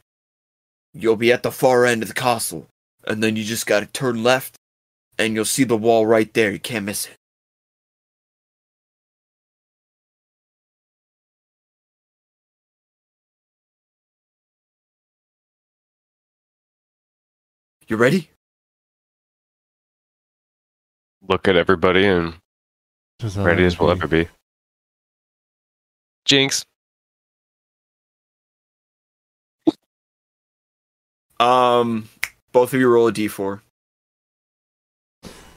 you'll be at the far end of the castle, and then you just gotta turn left, and you'll see the wall right there. You can't miss it. You ready? Look at everybody and ready as we'll ever be. Jinx. Um, both of you roll a d4.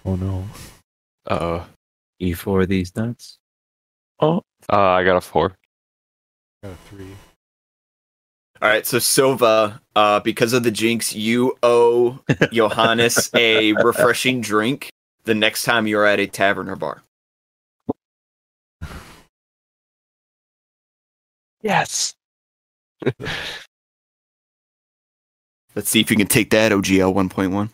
Oh no. Uh oh. E for these nuts. Oh, Uh, I got a four. Got a three. All right, so Silva, uh, because of the jinx, you owe Johannes a refreshing drink the next time you're at a tavern or bar. Yes. Let's see if you can take that OGL 1.1.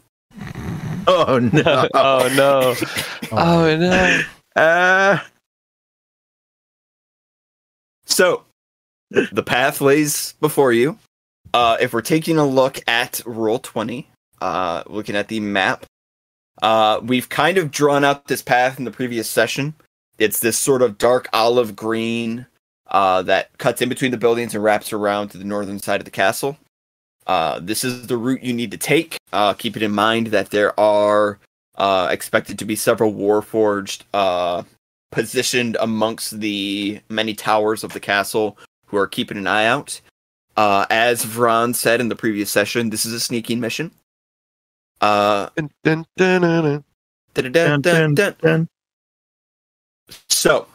oh no! oh no. Oh no. Uh, so, the path lays before you. Uh, if we're taking a look at Roll20, uh, looking at the map, uh, we've kind of drawn out this path in the previous session. It's this sort of dark olive green uh, that cuts in between the buildings and wraps around to the northern side of the castle. Uh, this is the route you need to take. Uh, keep it in mind that there are uh, expected to be several warforged uh, positioned amongst the many towers of the castle who are keeping an eye out. Uh, as Vron said in the previous session, this is a sneaking mission. Uh. So,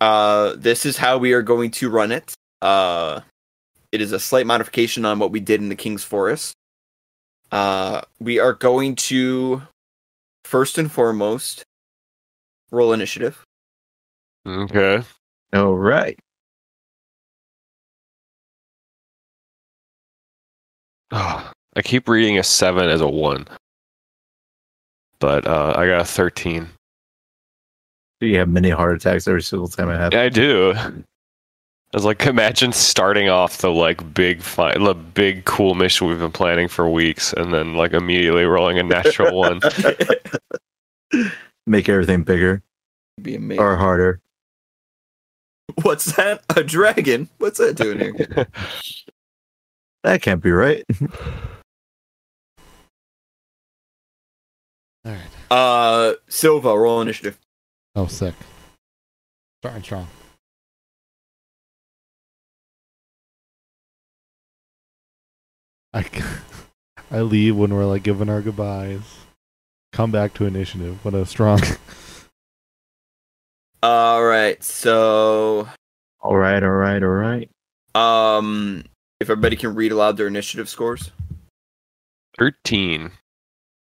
uh, this is how we are going to run it. Uh, it is a slight modification on what we did in the King's Forest. Uh, we are going to first and foremost roll initiative. Okay. All right. Oh, I keep reading a seven as a one, but uh, I got a thirteen. Do you have many heart attacks every single time I have. Yeah, I do. I was like, imagine starting off the like big fi- the big cool mission we've been planning for weeks, and then like immediately rolling a natural one. Make everything bigger Be amazing. or harder. What's that? A dragon? What's that doing here? That can't be right. All right. Uh, Silva, roll initiative. Oh, sick. Starting strong. I, I leave when we're like giving our goodbyes. Come back to initiative. What a strong. All right, so all right, all right, all right. um, if everybody can read aloud their initiative scores. Thirteen.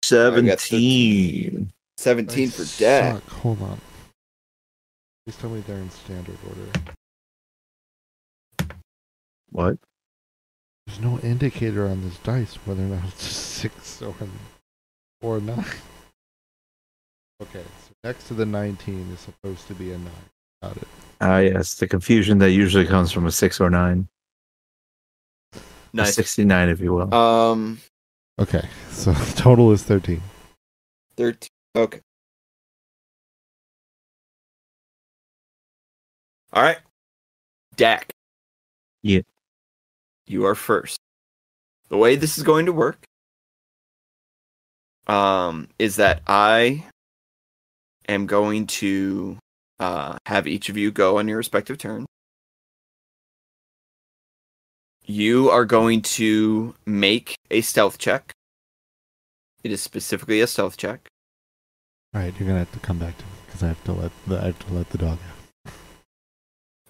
Seventeen. Seventeen I for Dak. suck. Hold on. Please tell me they're in standard order. What? There's no indicator on this dice whether or not it's six or or nine. Okay, so next to the 19 is supposed to be a nine. Got it. Ah, yes, the confusion that usually comes from a six or nine. A Nice. sixty-nine, if you will. Um, Okay, so total is 13. thirteen. Okay. All right, Dak. Yeah. You are first. The way this is going to work, um, is that I am going to uh, have each of you go on your respective turn. You are going to make a stealth check. It is specifically a stealth check. All right, you're gonna have to come back to me because I have to let the I have to let the dog out.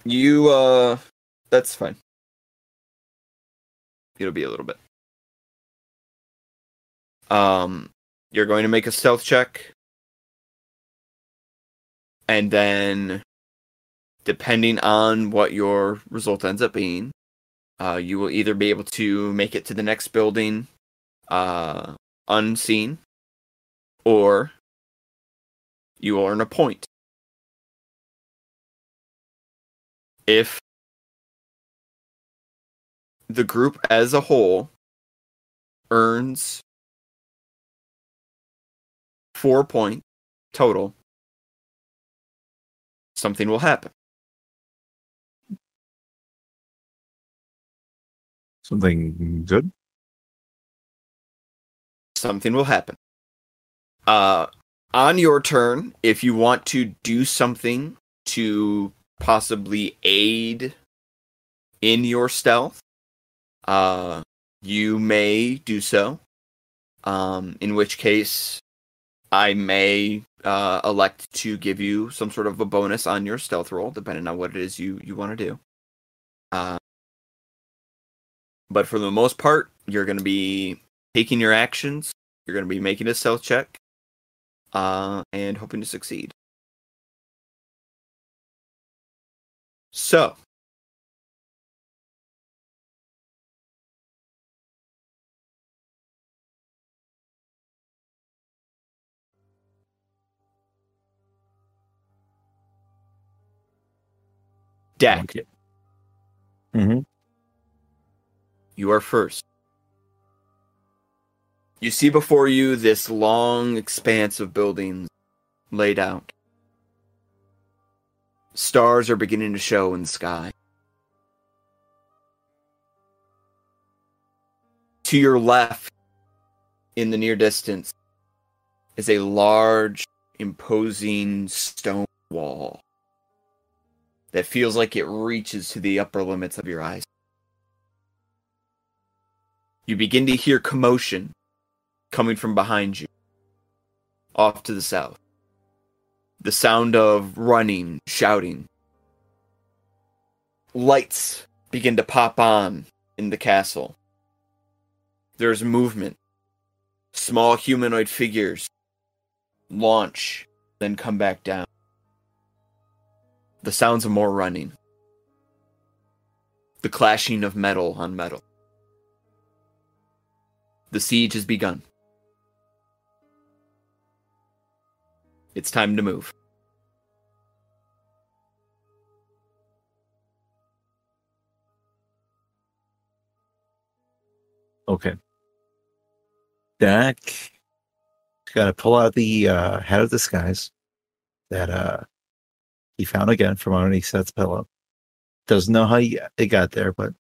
You uh that's fine. It'll be a little bit. Um you're going to make a stealth check. And then depending on what your result ends up being, uh you will either be able to make it to the next building uh unseen or you will earn a point. If the group as a whole earns four points total, something will happen. Something good. something will happen. Uh, on your turn, if you want to do something to possibly aid in your stealth, uh, you may do so. Um, in which case, I may uh, elect to give you some sort of a bonus on your stealth roll, depending on what it is you you want to do. Uh, but for the most part, you're going to be taking your actions. You're going to be making a stealth check, uh, and hoping to succeed. So, Dak, hmm you are first. You see before you this long expanse of buildings laid out. Stars are beginning to show in the sky. To your left, in the near distance, is a large, imposing stone wall that feels like it reaches to the upper limits of your eyes. You begin to hear commotion coming from behind you, off to the south. The sound of running, shouting. Lights begin to pop on in the castle. There's movement. Small humanoid figures launch, then come back down. The sounds of more running. The clashing of metal on metal. The siege has begun. It's time to move. Okay. Dak got to pull out the uh, head of disguise that uh, he found again from underneath Seth's pillow. Doesn't know how he, it got there, but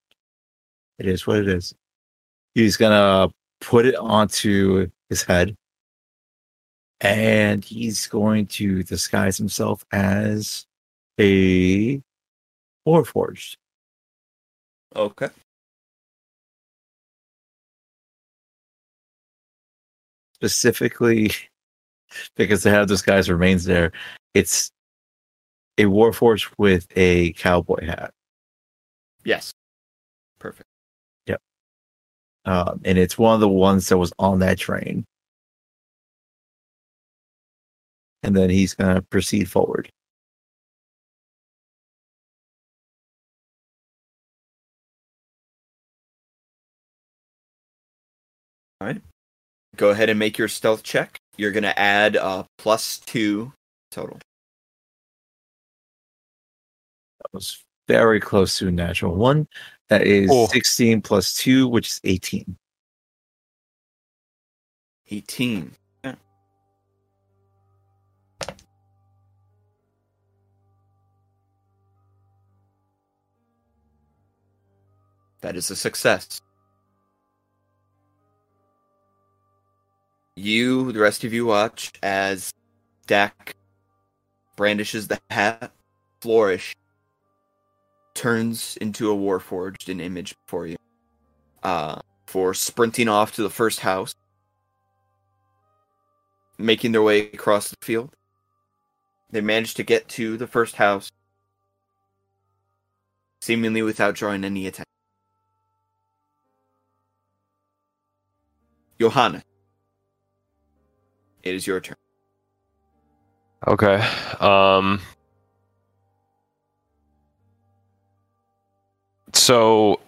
it is what it is. He's gonna put it onto his head, and he's going to disguise himself as a Warforged. Okay. specifically because the have of disguise remains there. It's a warforged with a cowboy hat, Yes. Perfect. um, and it's one of the ones that was on that train. And then he's gonna proceed forward. All right. Go ahead and make your stealth check. You're gonna add uh plus two total. That was very close to a natural one. That is Oh. 16 plus two, which is 18. 18. That is a success. You, the rest of you, watch as Dak brandishes the hat, flourish, turns into a warforged an image for you. Uh, for sprinting off to the first house making their way across the field. They manage to get to the first house, seemingly without drawing any attention. Johanna, it is your turn. Okay. Um. So,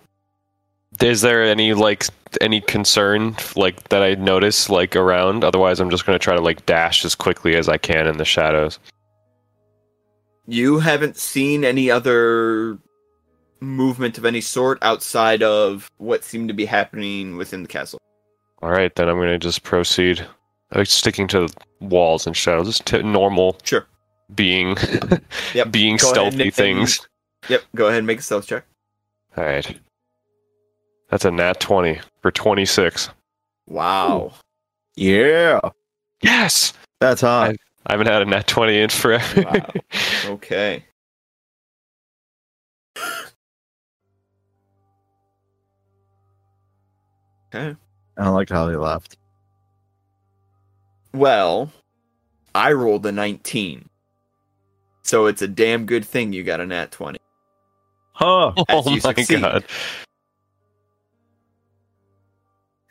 is there any like any concern like that I notice like around? Otherwise, I'm just gonna try to like dash as quickly as I can in the shadows. You haven't seen any other movement of any sort outside of what seemed to be happening within the castle. All right, then I'm gonna just proceed, like sticking to walls and shadows, just t- normal Sure. being Yep. being Go ahead stealthy and- things. Yep. Go ahead and make a stealth check. All right. That's a nat 20 for 26. Wow. Yeah, Yes. that's hot. I haven't had a nat 20 in forever. Wow. Okay. Okay. I don't like how they left. Well, I rolled a 19. So it's a damn good thing you got a nat 20. Huh? Oh my succeed. god.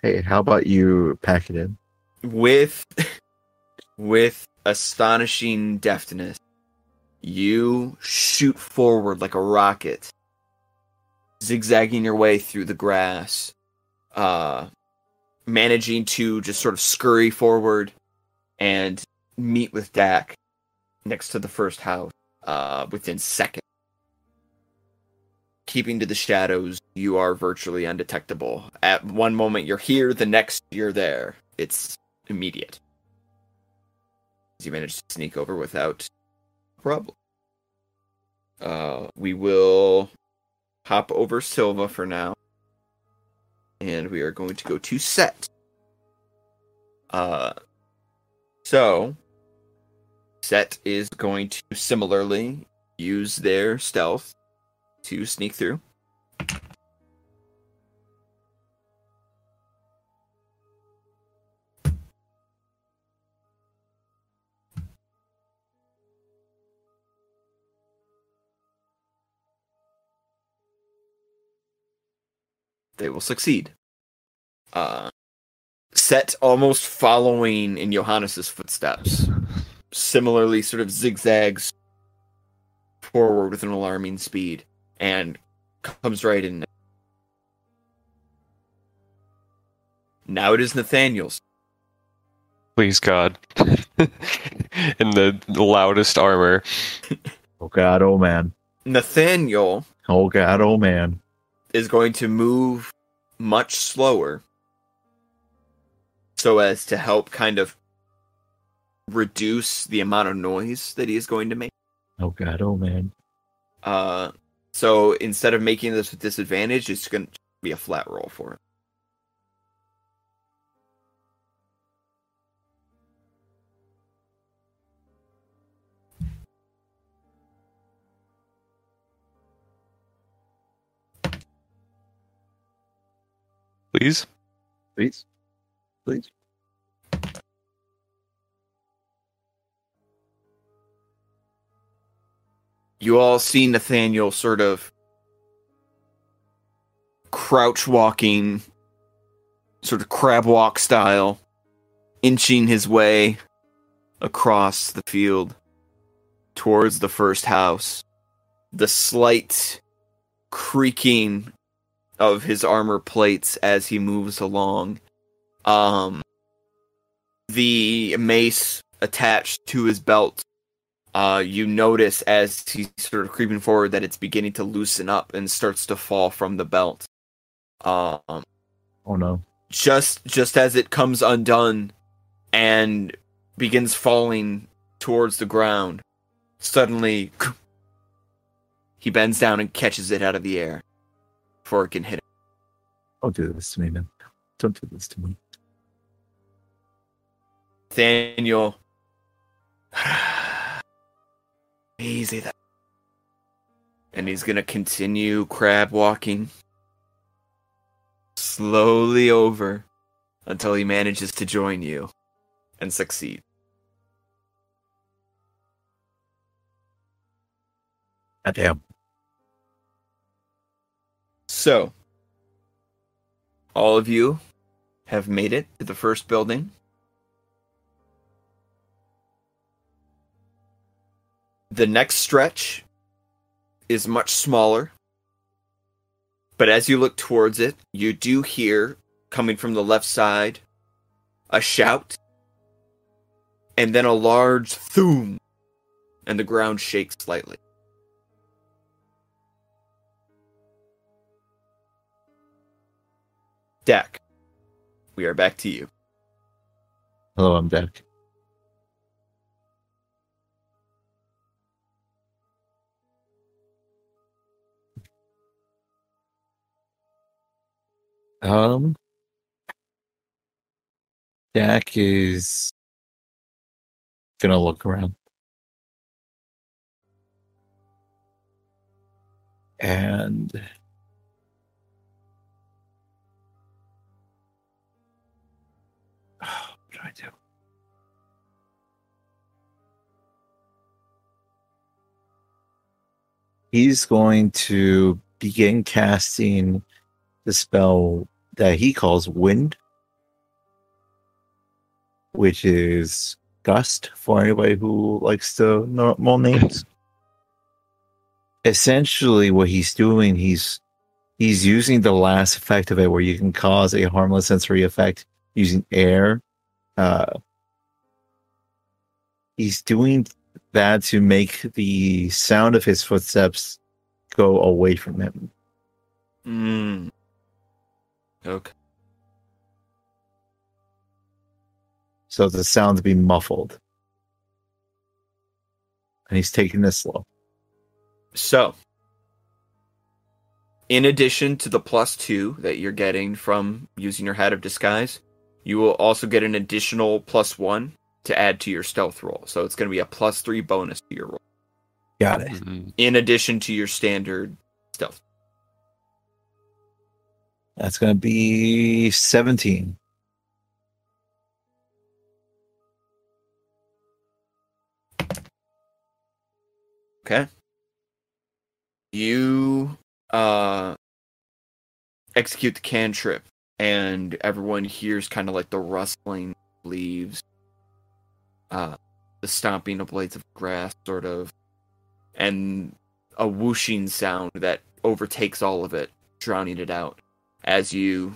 Hey, how about you pack it in? With with astonishing deftness, you shoot forward like a rocket, zigzagging your way through the grass, uh managing to just sort of scurry forward and meet with Dak next to the first house uh within seconds. Keeping to the shadows, you are virtually undetectable. At one moment you're here, the next you're there. It's immediate. You manage to sneak over without problem. Uh, we will hop over Silva for now, and we are going to go to set. Uh, so set is going to similarly use their stealth to sneak through. They will succeed. Uh, set almost following in Johannes's footsteps, similarly sort of zigzags forward with an alarming speed and comes right in. Now it is Nathaniel's. Please God. in the loudest armor. Oh god, oh man. Nathaniel Oh god, oh man. Is going to move much slower so as to help kind of reduce the amount of noise that he is going to make. Oh god, oh man. Uh, so instead of making this with disadvantage, it's going to be a flat roll for it. Please. Please. Please. You all see Nathaniel sort of crouch walking, sort of crab walk style, inching his way across the field towards the first house. The slight creaking of his armor plates as he moves along. Um, the mace attached to his belt uh, you notice as he's sort of creeping forward that it's beginning to loosen up and starts to fall from the belt. Um, Oh no. just just as it comes undone and begins falling towards the ground, suddenly he bends down and catches it out of the air before it can hit him. Don't do this to me, man. Don't do this to me. Nathaniel, easy there. And he's gonna continue crab walking slowly over until he manages to join you and succeed. God damn. So, all of you have made it to the first building. The next stretch is much smaller. But as you look towards it, you do hear, coming from the left side, a shout, and then a large thoom, and the ground shakes slightly. Dak, we are back to you. Hello, I'm Jack. Um, Jack is gonna look around. And I do? He's going to begin casting the spell that he calls wind, which is gust for anybody who likes know more names. Essentially, what he's doing, he's he's using the last effect of it, where you can cause a harmless sensory effect using air. Uh, he's doing that to make the sound of his footsteps go away from him. Mm. Okay. so the sound to be muffled. And he's taking this slow. So, in addition to the plus two that you're getting from using your hat of disguise, you will also get an additional plus one to add to your stealth roll. So it's going to be a plus three bonus to your roll, Got it. Mhm. in addition to your standard stealth. That's going to be 17. Okay. You uh execute the cantrip and everyone hears kind of like the rustling leaves uh the stomping of blades of grass sort of and a whooshing sound that overtakes all of it drowning it out as you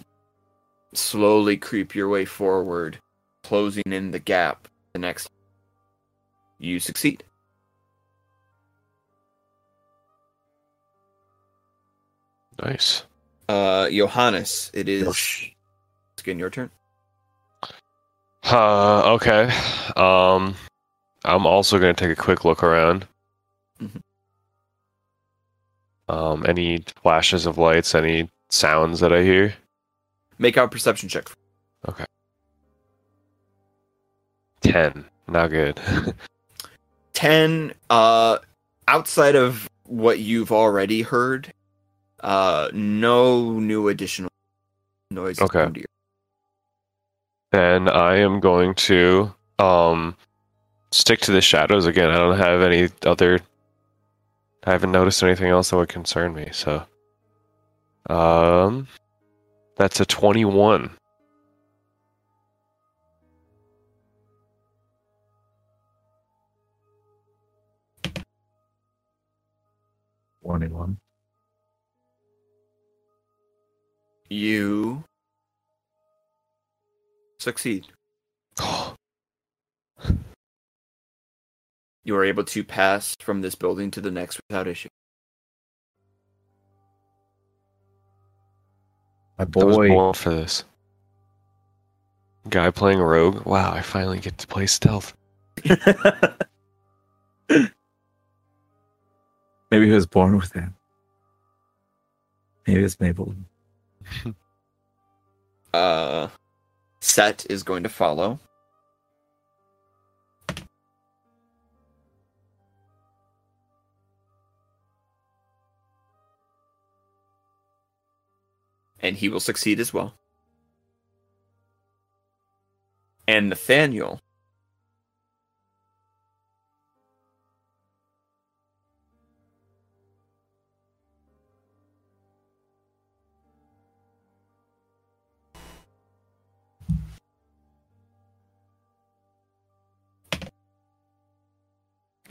slowly creep your way forward closing in the gap the next you succeed Nice. Uh, Johannes, it is Yosh. it's again your turn. Uh, okay. Um, I'm also going to take a quick look around. Mhm. Um, any flashes of lights, any sounds that I hear? Make out perception check. Okay. 10. Not good. Ten. Uh, outside of what you've already heard, uh, no new additional noise. Okay. come to your- then I am going to um stick to the shadows again. I don't have any other I haven't noticed anything else that would concern me, so um that's a 21. Twenty-one. You succeed. You are able to pass from this building to the next without issue. My I was boy. born for this. Guy playing rogue. Wow, I finally get to play stealth. Maybe he was born with it. Maybe it's Maybelline. uh, Set is going to follow. And he will succeed as well. And Nathaniel.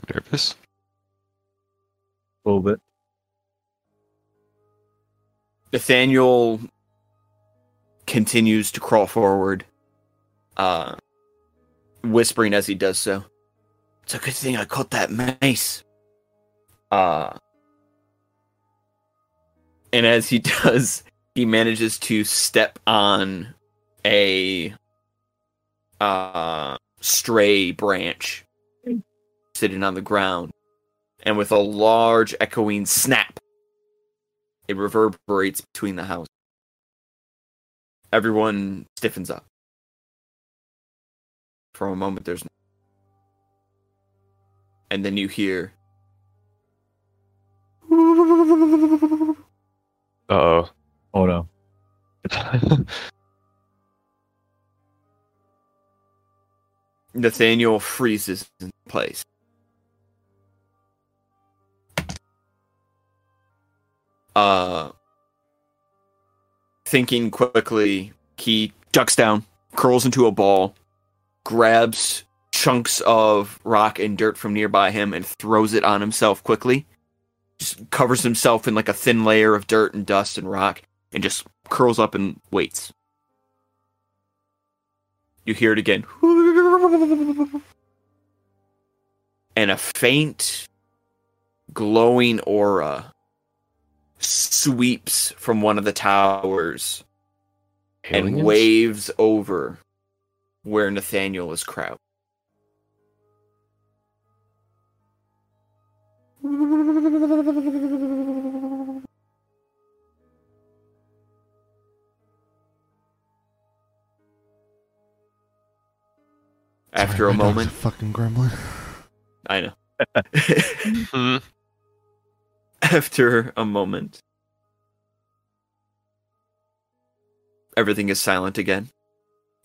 Nervous? A little bit. Nathaniel continues to crawl forward, uh, whispering as he does so. It's a good thing I caught that mace. Uh, and as he does, he manages to step on a uh, stray branch sitting on the ground. And with a large echoing snap, it reverberates between the houses. Everyone stiffens up. for a moment there's and then you hear Uh Oh Oh no. Nathaniel freezes in place. Uh, thinking quickly, he ducks down, curls into a ball, grabs chunks of rock and dirt from nearby him, and throws it on himself quickly. Just covers himself in like a thin layer of dirt and dust and rock, and just curls up and waits. You hear it again. And a faint, glowing aura sweeps from one of the towers and waves over where Nathaniel is crouched. After a Sorry, my dog's moment, fucking gremlin. I know. Hmm. After a moment, everything is silent again.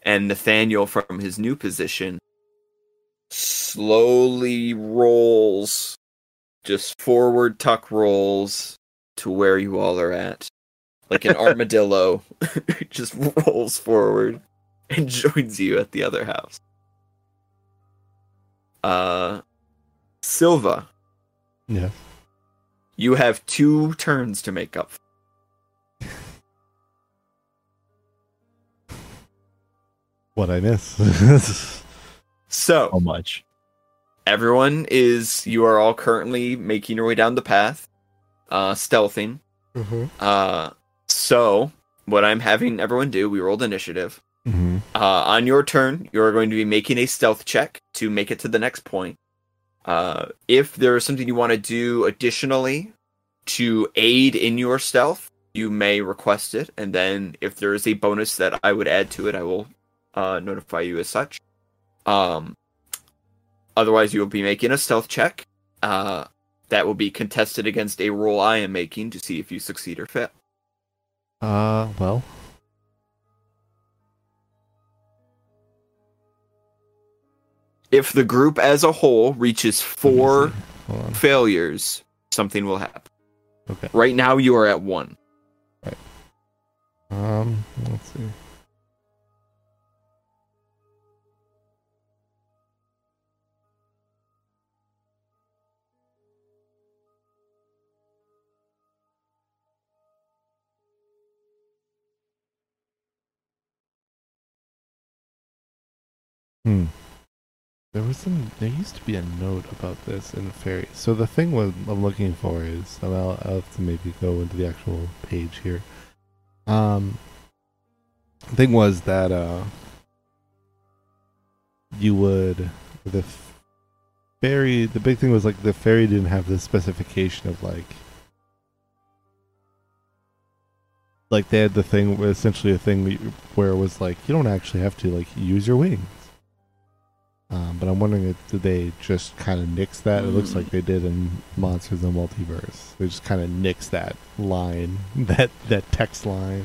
And Nathaniel, from his new position, slowly rolls, just forward tuck rolls to where you all are at. Like an armadillo, just rolls forward and joins you at the other house. Uh, Silva, Yeah. You have two turns to make up. What I miss. So, How much? everyone is you are all currently making your way down the path uh stealthing uh so what i'm having everyone do we rolled initiative hmm uh on your turn you're going to be making a stealth check to make it to the next point uh if there is something you want to do additionally to aid in your stealth you may request it and then if there is a bonus that i would add to it i will uh notify you as such um Otherwise, you will be making a stealth check. Uh, that will be contested against a roll I am making to see if you succeed or fail. Uh, well. If the group as a whole reaches four see. Hold on. failures, something will happen. Okay. Right now, you are at one. Um, let's see. Hmm. There was some. There used to be a note about this in the fairy. So the thing was I'm looking for is, and I'll, I'll have to maybe go into the actual page here. Um, thing was that uh, you would the fairy. The big thing was like the fairy didn't have the specification of like. Like they had the thing, essentially a thing where it was like you don't actually have to like use your wings. Um, but I'm wondering if did they just kind of nix that? It looks like they did in Monsters in the Multiverse. They just kind of nix that line, that that text line.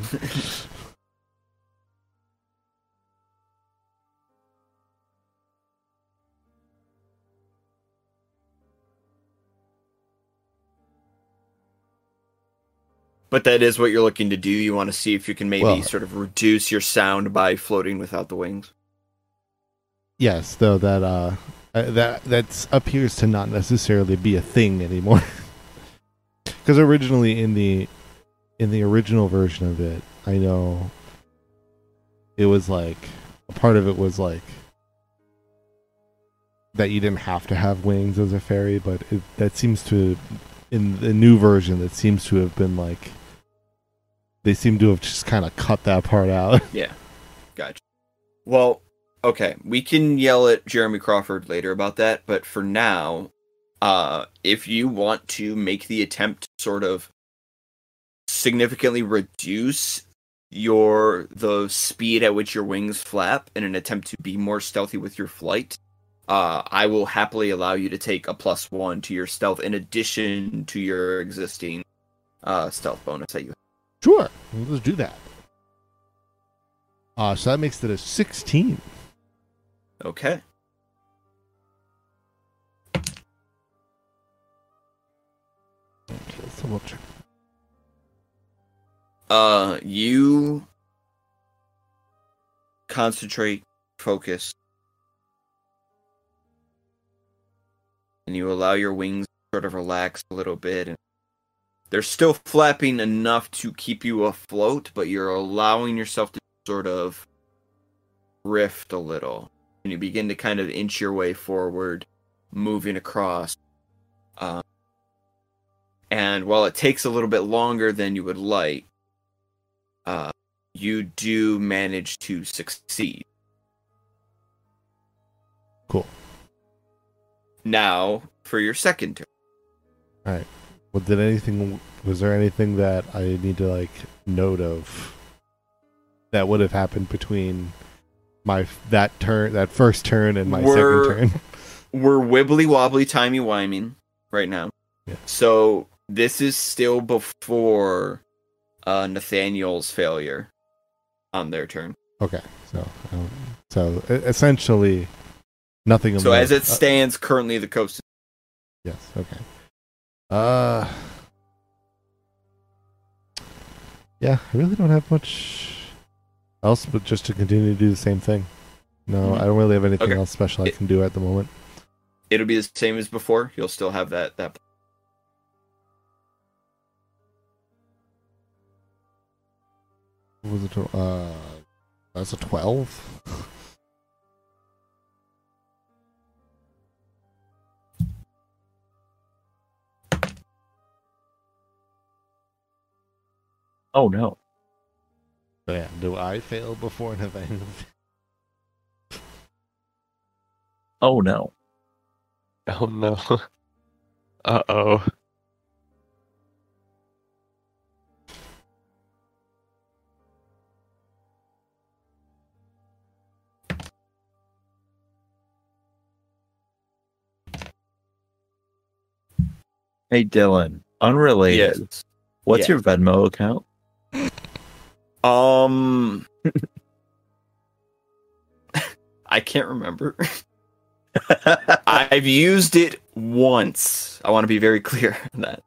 But that is what you're looking to do. You want to see if you can maybe Well- sort of reduce your sound by floating without the wings. Yes, though that uh, uh that that appears to not necessarily be a thing anymore. Because originally in the in the original version of it, I know it was like a part of it was like that you didn't have to have wings as a fairy, but it, that seems to in the new version that seems to have been like they seem to have just kind of cut that part out. Yeah. Gotcha. Well, okay. We can yell at Jeremy Crawford later about that, but for now, uh, if you want to make the attempt to sort of significantly reduce your the speed at which your wings flap in an attempt to be more stealthy with your flight, uh, I will happily allow you to take a plus one to your stealth in addition to your existing uh, stealth bonus that you have. Sure, let's do that. Uh, so that makes it a 16. Okay. Okay, let's check. Uh, you concentrate, focus, and you allow your wings to sort of relax a little bit. And they're still flapping enough to keep you afloat, but you're allowing yourself to sort of drift a little. And you begin to kind of inch your way forward, moving across. Um, and while it takes a little bit longer than you would like, uh, you do manage to succeed. Cool. Now, for your second turn. All right. Well, did anything? Was there anything that I need to like note of that would have happened between my that turn, that first turn, and my We're- second turn? We're wibbly wobbly, timey wiming right now. Yeah. So this is still before uh, Nathaniel's failure on their turn. okay, so um, so essentially nothing. So as it stands currently, the coast. Uh, yes. Okay. Uh. Yeah, I really don't have much else, but just to continue to do the same thing. No, Mhm. I don't really have anything Okay. else special I It- can do at the moment. It'll be the same as before. You'll still have that that. What was it? Uh, that's a twelve. Oh no. So yeah, do I fail before Nathaniel? Oh no. Oh no. Uh oh. Hey Dylan. Unrelated. Yes. What's Yeah. your Venmo account? Um. I can't remember. I've used it once. I want to be very clear on that.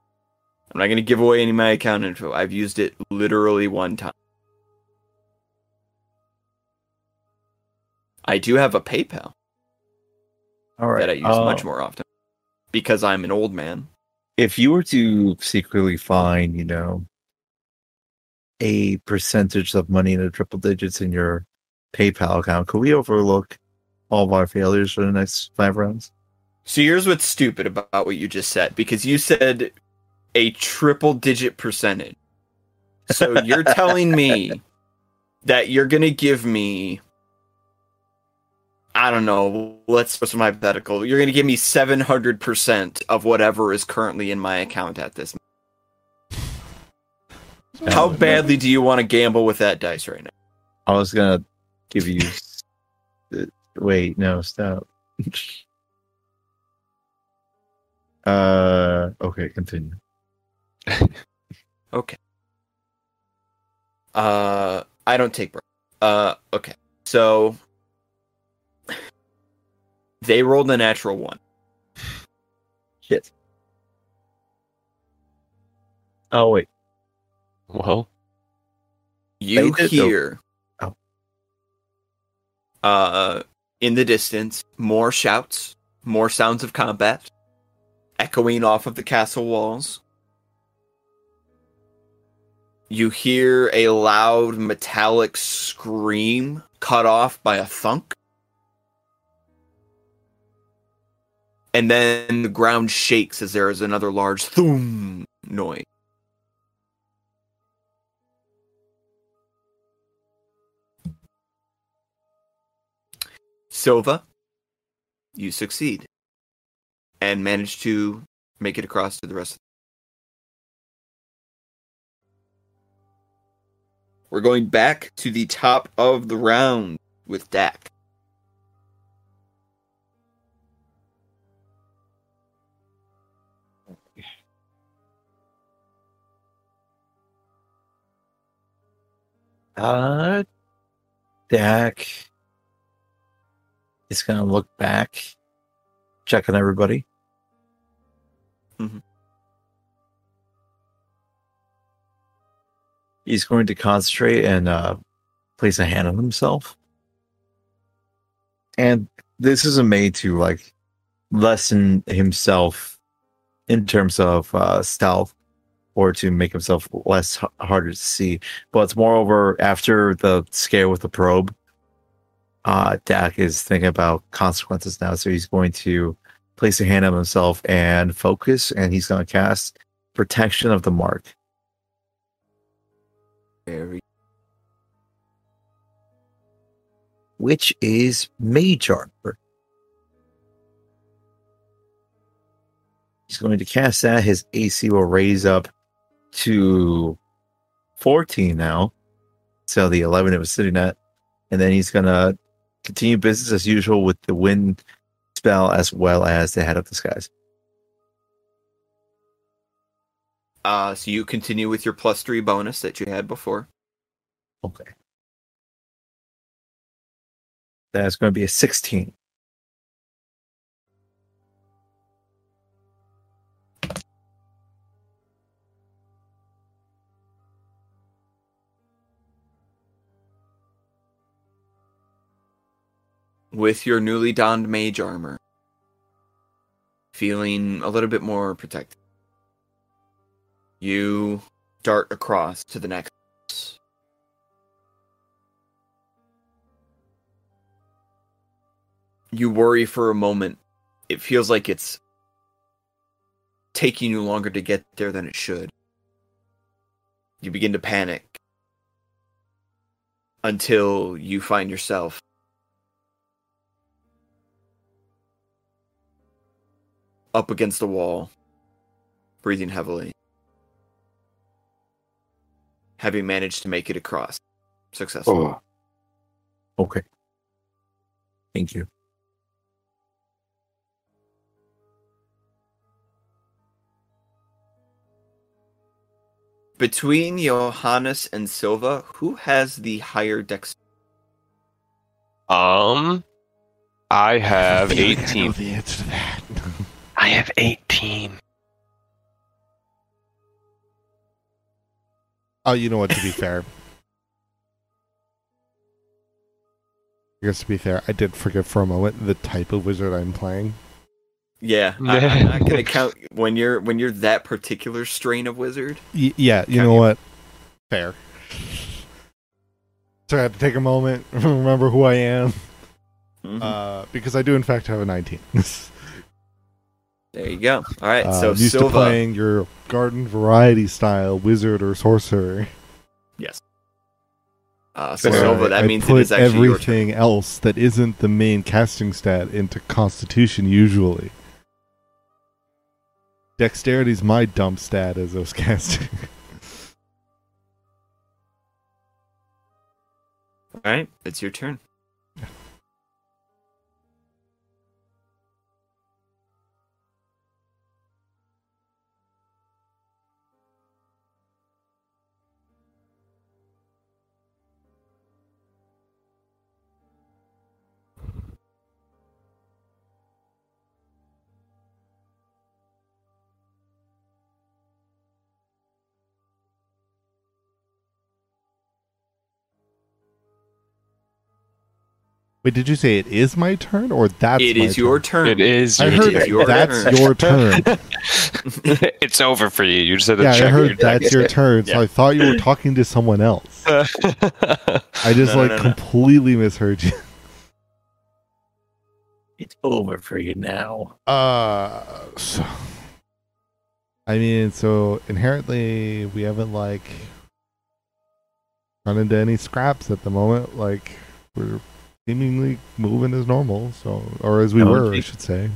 I'm not going to give away any of my account info. I've used it literally one time. I do have a PayPal All right. that I use uh, much more often because I'm an old man. If you were to secretly find, you know, a percentage of money in the triple digits in your PayPal account, could we overlook all of our failures for the next five rounds? So here's what's stupid about what you just said because you said a triple digit percentage. So you're telling me that you're going to give me I don't know, let's put some hypothetical. You're going to give me 700% of whatever is currently in my account at this moment. How Um, badly do you want to gamble with that dice right now? I was gonna give you. uh, Wait, no, stop. uh, okay, continue. Okay. Uh, I don't take break. Uh, okay. So they rolled a natural one. Shit. Oh wait, Well, You They did, though. hear, Oh. uh, in the distance, more shouts, more sounds of combat, echoing off of the castle walls. You hear a loud metallic scream cut off by a thunk. And then the ground shakes as there is another large thoom noise. Silva, you succeed and manage to make it across to the rest of we're going back to the top of the round with Dak. Uh, Dak is going to look back, check on everybody. Mhm. He's going to concentrate and uh, place a hand on himself. And this is a made to like lessen himself in terms of uh, stealth or to make himself less h- harder to see. But it's moreover after the scare with the probe, uh, Dak is thinking about consequences now. So he's going to place a hand on himself and focus, and he's going to cast protection of the mark. Very which is Mage Armor. He's going to cast that. His AC will raise up to 14 now. So the 11 it was sitting at. And then he's going to continue business as usual with the wind spell as well as the hat of disguise. Uh, so you continue with your plus three bonus that you had before. Okay. That's going to be a 16. With your newly donned mage armor, feeling a little bit more protected. You dart across to the next. You worry for a moment. It feels like it's taking you longer to get there than it should. You begin to panic until you find yourself up against the wall, breathing heavily, having managed to make it across successfully. Oh, Okay. Thank you. Between Johannes and Silva, who has the higher dex? um, I have I feel like I know 18. the answer to that. I have 18. oh, you know what? To be fair, I guess to be fair, I did forget for a moment the type of wizard I'm playing. Yeah, I, am not gonna count when you're when you're that particular strain of wizard. Y- yeah, you know you? what? Fair. So I had to take a moment, remember who I am, Mhm. uh, because I do in fact have a 19. There you go. All right, Uh, so I'm used Silva. to playing your garden variety style wizard or sorcerer. Uh, so Silva, that I means put is actually everything else that isn't the main casting stat into Constitution usually. Dexterity's my dump stat as I was casting. All right, it's your turn. Wait, did you say it is my turn or that's It my is your turn? turn. It is. I your heard is your that's turn. your turn. it's over for you. You just had to yeah, I heard your that's your turn, so Yeah. I thought you were talking to someone else. I just No, no, like no, no. completely misheard you. It's over for you now. Uh, so, I mean, so inherently, we haven't like run into any scraps at the moment. Like we're seemingly moving as normal, so or as we No, were, I should say.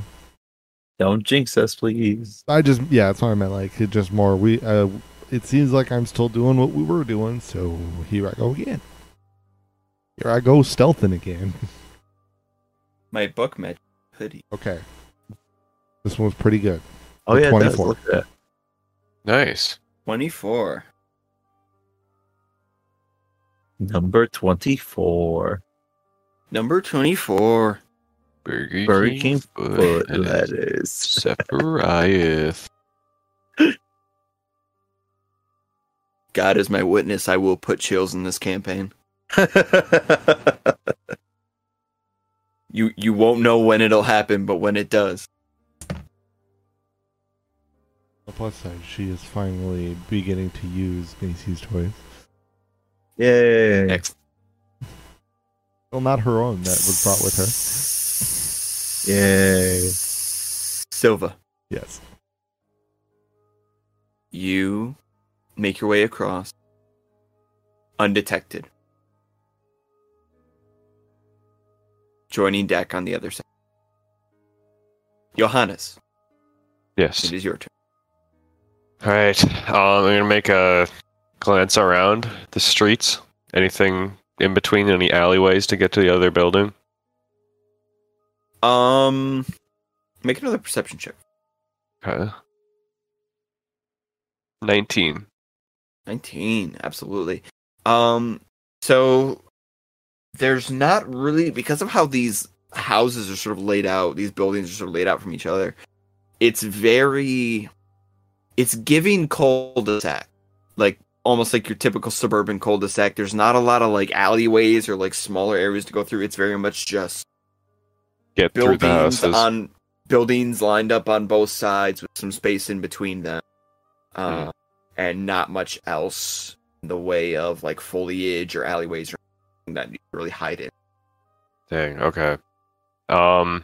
Don't jinx us, please. I just yeah, that's what I meant. Like it just more we uh it seems like I'm still doing what we were doing, so here I go again. Here I go stealthing again. My book magic hoodie. okay. This one's pretty good. Oh yeah, it does 24. look at that. Nice. 24. Number twenty-four. Number 24. Burger, Burger King King foot Foot lettuce. lettuce. Sephiroth. God is my witness. I will put chills in this campaign. You you won't know when it'll happen, but when it does. The plus side, she is finally beginning to use Macy's toys. Yay! Excellent. Well, not her own that was brought with her. Yay! Silva, Yes. you make your way across undetected. Joining Dak on the other side. Johannes, Yes. it is your turn. All right. Um, I'm gonna make a glance around the streets. Anything in between? Any alleyways to get to the other building? Um make another perception check. Okay. Nineteen. 19 absolutely um so there's not really because of how these houses are sort of laid out these buildings are sort of laid out from each other it's very it's giving cul-de-sac like almost like your typical suburban cul-de-sac there's not a lot of like alleyways or like smaller areas to go through it's very much just Get through the buildings houses. on buildings lined up on both sides with some space in between them uh, Hmm. and not much else in the way of like foliage or alleyways or anything that you really hide in Dang. Okay. Um.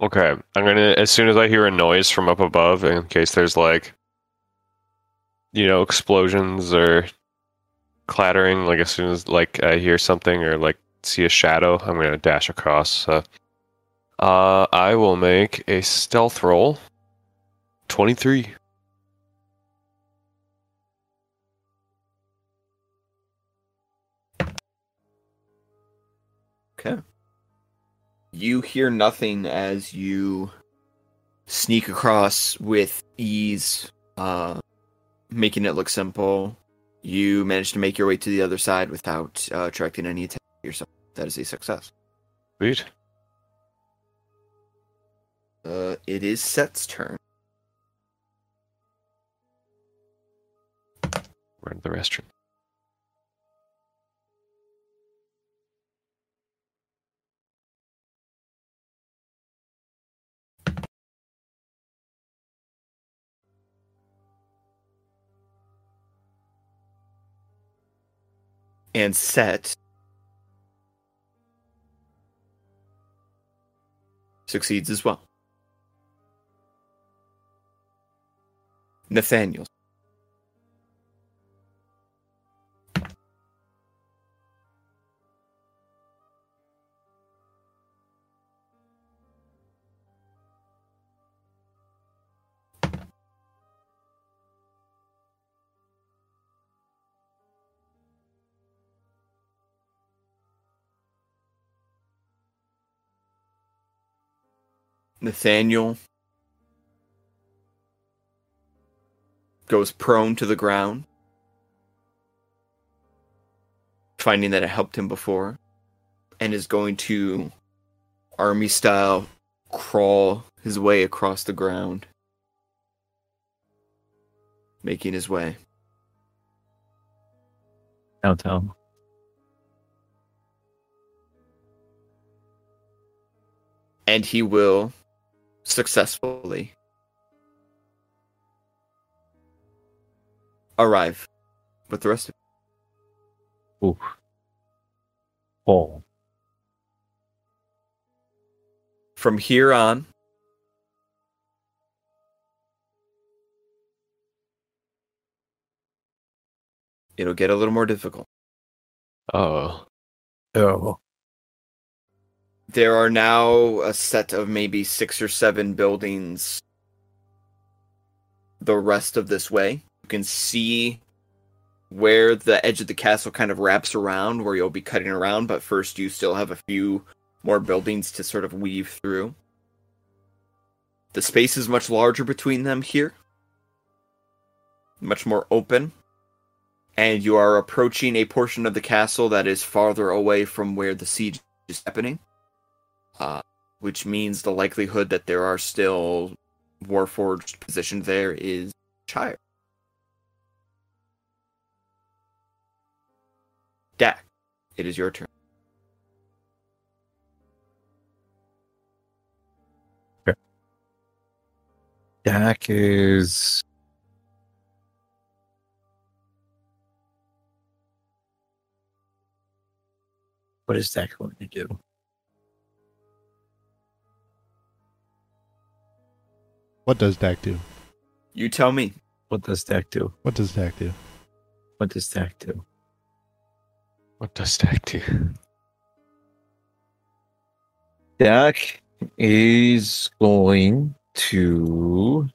Okay. I'm gonna as soon as I hear a noise from up above, in case there's like, you know, explosions or clattering. Like as soon as like I hear something or like see a shadow, I'm gonna dash across. So, uh, I will make a stealth roll. Twenty-three. okay you hear nothing as you sneak across with ease uh making it look simple you manage to make your way to the other side without uh, attracting any attention yourself that is a success Sweet. uh it is set's turn We're in the restroom. And set succeeds as well. Nathaniel. Nathaniel goes prone to the ground, finding that it helped him before, and is going to army style crawl his way across the ground, making his way. Downtown. And he will successfully arrive with the rest of Oof. Fall. from here on it'll get a little more difficult Oh. Oh. There are now a set of maybe six or seven buildings the rest of this way. You can see where the edge of the castle kind of wraps around, where you'll be cutting around, but first you still have a few more buildings to sort of weave through. The space is much larger between them here, much more open, and you are approaching a portion of the castle that is farther away from where the siege is happening, uh, which means the likelihood that there are still Warforged positions there is higher. Dak, it is your turn. Dak is. What is Dak going to do? What does Dak do? You tell me. What does Dak do? What does Dak do? What does Dak do? What does Dak do? Dak is going to.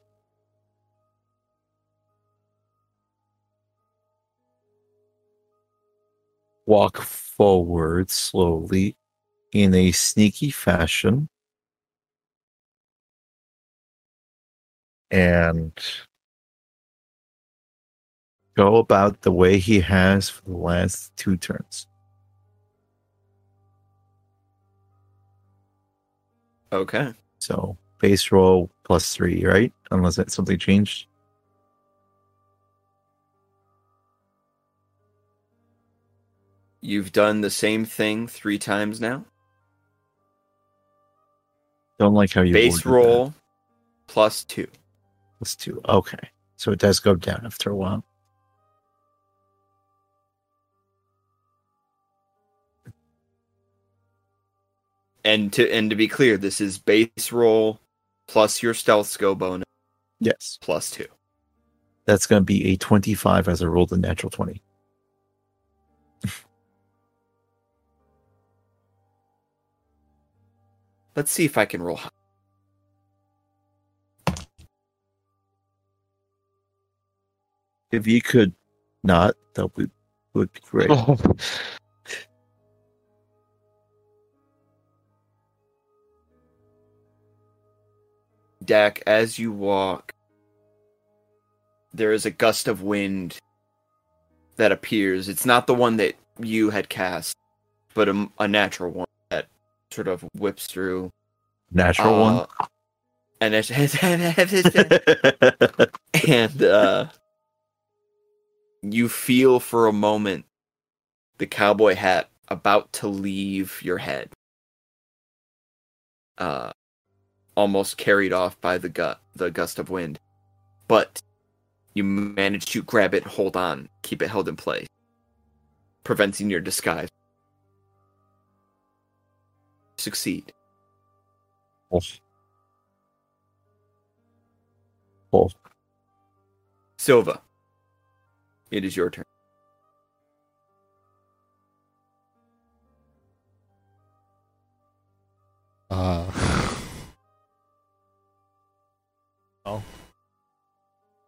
Walk forward slowly in a sneaky fashion. And go about the way he has for the last two turns. Okay. So base roll plus three, right? Unless that something changed. You've done the same thing three times now. Don't like how you Base ordered that. roll plus two. Plus two. Okay. So it does go down after a while. And to and to be clear, this is base roll plus your stealth skill bonus Yes. plus two. That's going to be a 25 as I rolled a natural 20. Let's see if I can roll high. If you could not, that would, would be great. Dak, as you walk, there is a gust of wind that appears. It's not the one that you had cast, but a, a natural one that sort of whips through. Natural Uh, And it's, one. and uh, you feel for a moment the cowboy hat about to leave your head. Uh, almost carried off by the gut, the gust of wind, but you manage to grab it, hold on, keep it held in place, preventing your disguise. Succeed. Oh, Silva, it is your turn. Uh. well,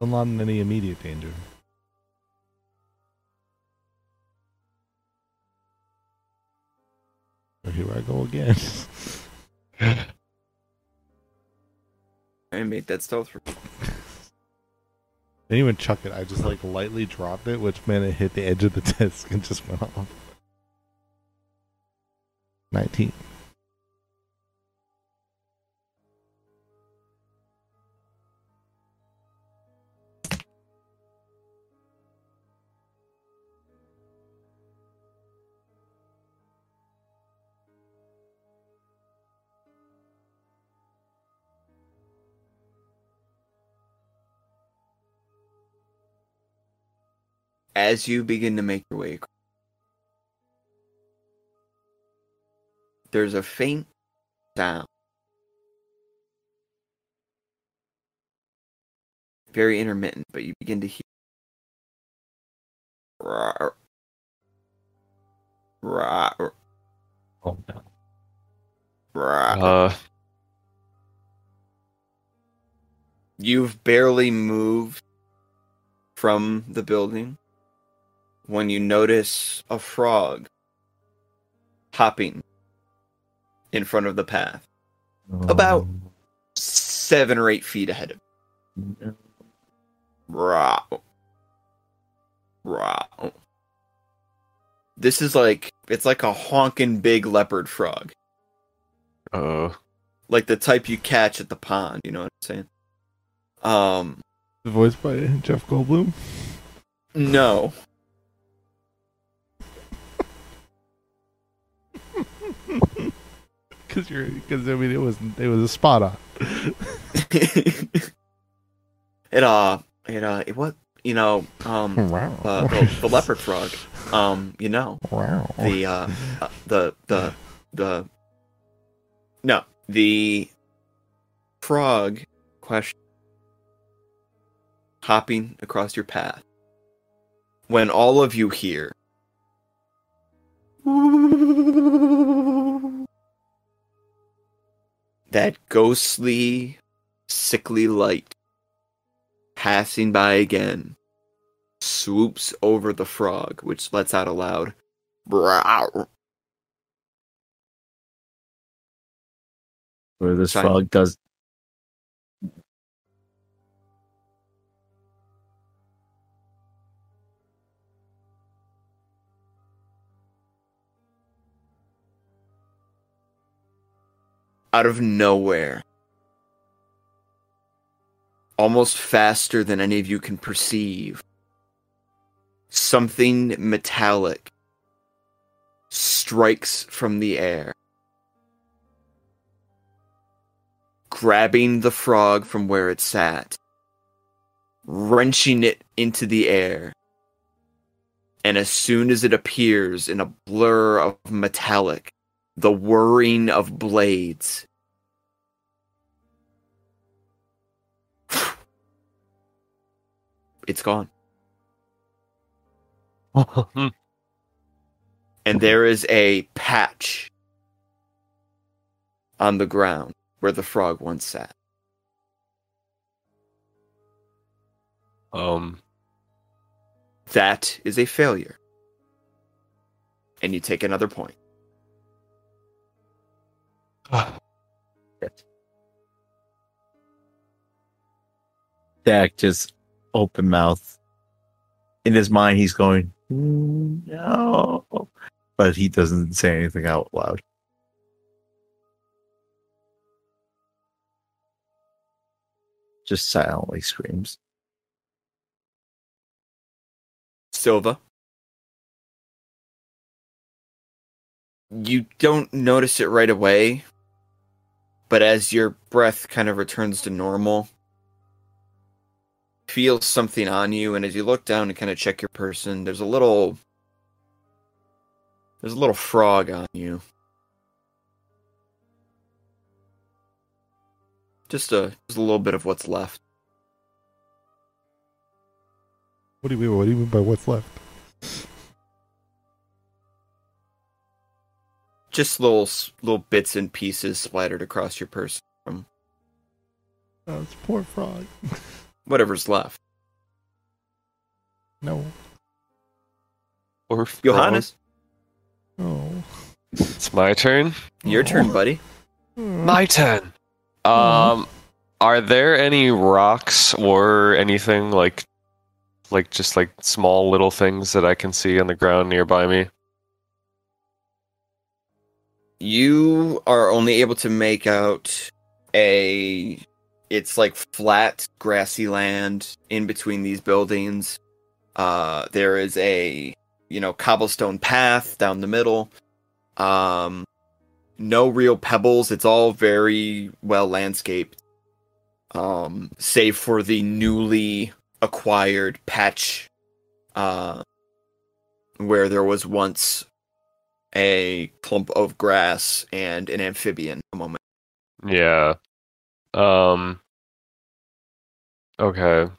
I'm not in any immediate danger. Here I go again. I made that stealth. Didn't even chuck it. I just like lightly dropped it, which meant it hit the edge of the disc and just went off. Nineteen. As you begin to make your way, across, there's a faint sound. Very intermittent, but you begin to hear. Rawr. Rawr. oh no. Rawr. Uh, you You've barely moved from the building when you notice a frog hopping in front of the path, About- seven or eight feet ahead of you. Wow. Wow. This is like it's like a honking big leopard frog. Uh, Like the type you catch at the pond, you know what I'm saying? Um Voiced by Jeff Goldblum. no. Because you're, because I mean, it was it was a spot on. it uh it uh it what you know, um Wow. uh, the, the leopard frog. Um, you know. Wow. the uh, uh, the the the no the frog question hopping across your path when all of you hear that ghostly sickly light passing by again swoops over the frog which lets out a loud Brow. Where this Sorry. frog does out of nowhere. Almost faster than any of you can perceive. Something metallic strikes from the air, grabbing the frog from where it sat, wrenching it into the air. And as soon as it appears in a blur of metallic, the whirring of blades. It's gone. hmm. And there is a patch on the ground where the frog once sat. um, That is a failure. And you take another point. Dak just open mouth. In his mind, he's going, "Mm, no. But he doesn't say anything out loud. Just silently screams. Silva. You don't notice it right away, but as your breath kind of returns to normal, feel something on you, and as you look down and kind of check your person, there's a little there's a little frog on you. Just a just a little bit of what's left. What do you mean? What do you mean by what's left? Just little little bits and pieces splattered across your person from Oh, it's poor frog. whatever's left. No. or Johannes, Oh. It's my turn. your turn, buddy. My turn. Um, are there any rocks or anything like, like just like small little things that I can see on the ground nearby me? You are only able to make out a it's like flat grassy land in between these buildings. Uh there is a you know cobblestone path down the middle. Um no real pebbles. It's all very well landscaped. Um save for the newly acquired patch uh where there was once a clump of grass and an amphibian a moment. Yeah. Um. Okay.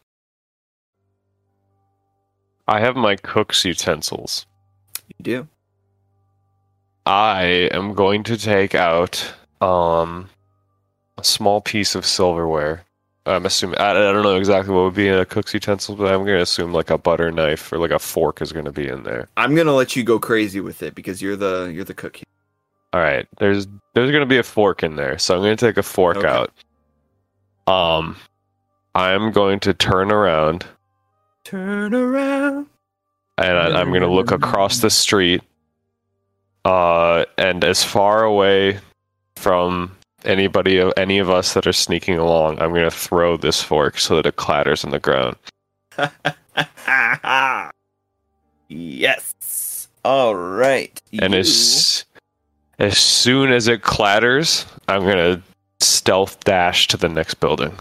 I have my cook's utensils. You do. I am going to take out um a small piece of silverware, I'm assuming I, I don't know exactly what would be in a cook's utensil, but I'm gonna assume like a butter knife or like a fork is gonna be in there. I'm gonna let you go crazy with it because you're the you're the cook. here. All right, there's there's gonna be a fork in there, so I'm gonna take a fork Okay. out. Um, I'm going to turn around Turn around. and I, I'm gonna look across the street, uh, and as far away from anybody, of any of us that are sneaking along, I'm gonna throw this fork so that it clatters on the ground. yes. All right. And You- as as soon as it clatters, I'm gonna stealth dash to the next building.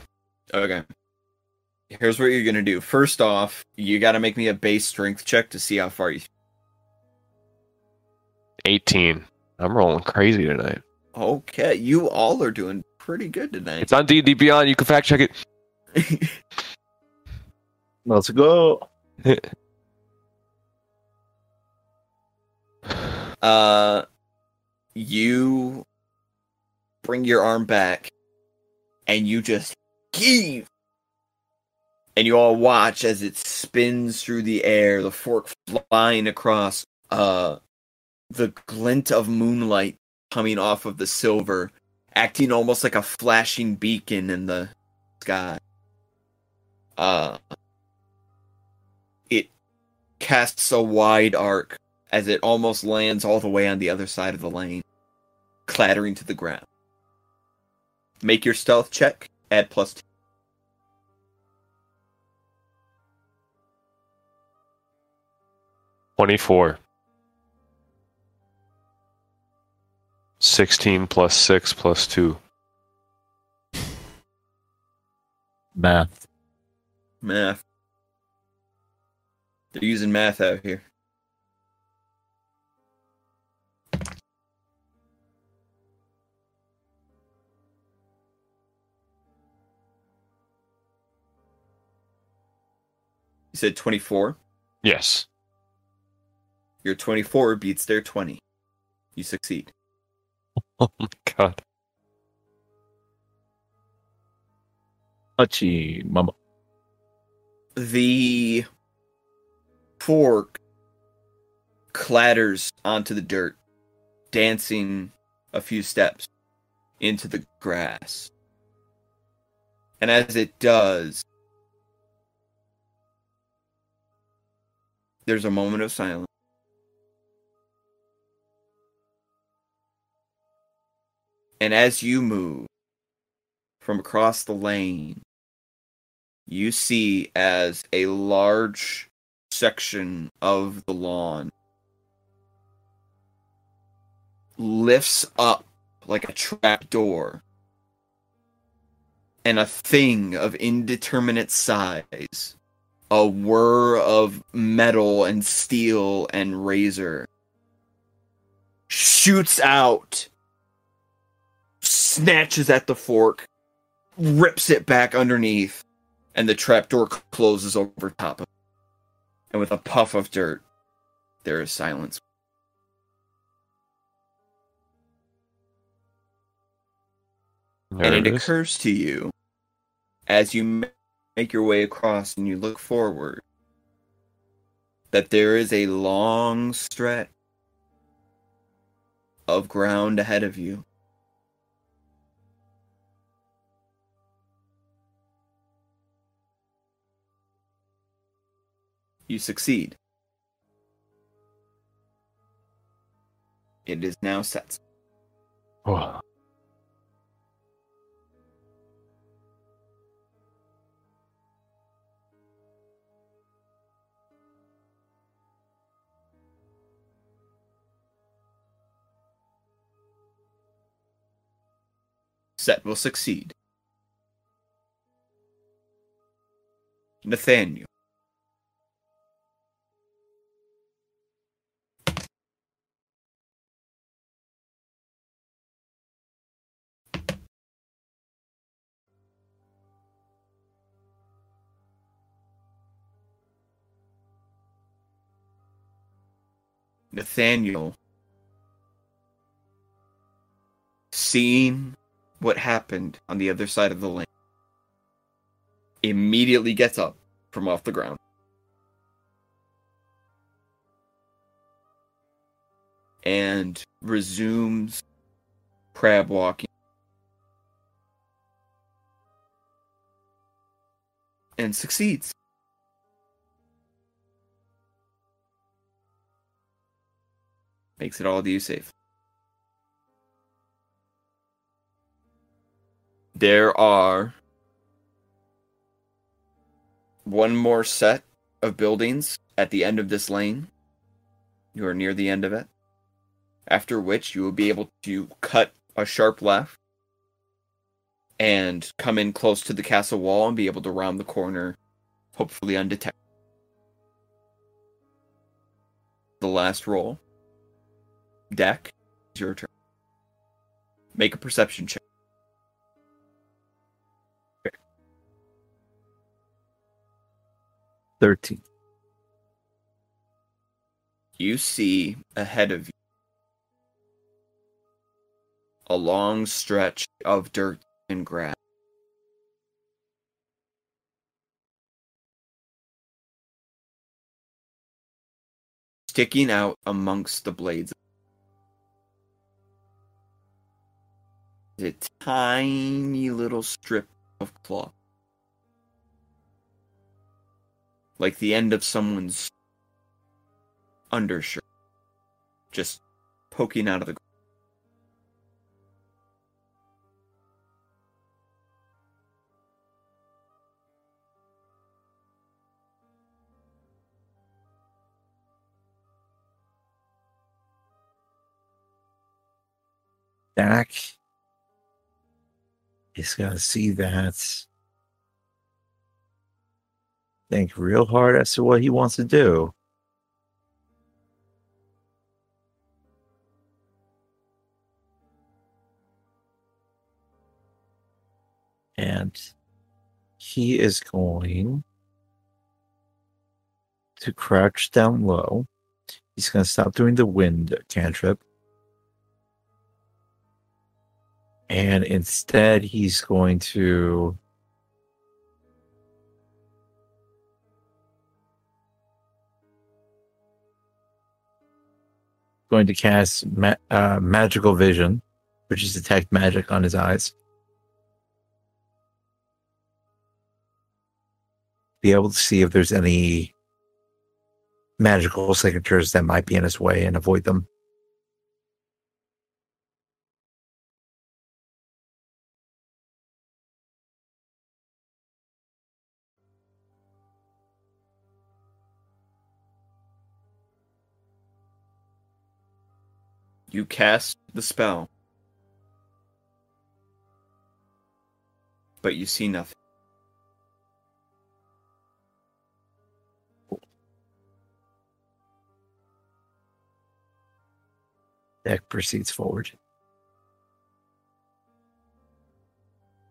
Okay. Here's what you're gonna do. First off, you gotta make me a base strength check to see how far you. 18. I'm rolling crazy tonight. Okay, you all are doing pretty good tonight. It's on D&D Beyond. You can fact check it. Let's go. uh, you bring your arm back, and you just heave, and you all watch as it spins through the air, the fork flying across. Uh, the glint of moonlight coming off of the silver, acting almost like a flashing beacon in the sky. Uh, it casts a wide arc as it almost lands all the way on the other side of the lane, clattering to the ground. Make your stealth check. Add plus two. Twenty-four. Sixteen plus six plus two. Math. Math. They're using math out here. You said 24. Yes. Your 24 beats their 20. You succeed. Oh my god. Hachi mama. the fork clatters onto the dirt, dancing a few steps into the grass. And as it does, there's a moment of silence. And as you move from across the lane, you see as a large section of the lawn lifts up like a trap door and a thing of indeterminate size a whir of metal and steel and razor shoots out snatches at the fork rips it back underneath and the trapdoor closes over top of it. And with a puff of dirt, there is silence. There and it, it occurs to you as you make your way across and you look forward that there is a long stretch of ground ahead of you. You succeed. It is now set. Oh. Set will succeed. Nathaniel. Nathaniel, seeing what happened on the other side of the lane, immediately gets up from off the ground. And resumes crab walking. And succeeds. Makes it all to you safe. There are one more set of buildings at the end of this lane. You are near the end of it. After which you will be able to cut a sharp left and come in close to the castle wall and be able to round the corner, hopefully undetected. The last roll. Dak, it's your turn. Make a perception check. Thirteen. you see ahead of you a long stretch of dirt and grass. Sticking out amongst the blades. A tiny little strip of cloth. Like the end of someone's undershirt. Just poking out of the Dak is going to see that. Think real hard as to what he wants to do. And he is going to crouch down low. He's going to stop doing the wind cantrip. And instead he's going to going to cast ma- uh, magical vision which is detect magic on his eyes. Be able to see if there's any magical signatures that might be in his way and avoid them You cast the spell. But you see nothing. Dak proceeds forward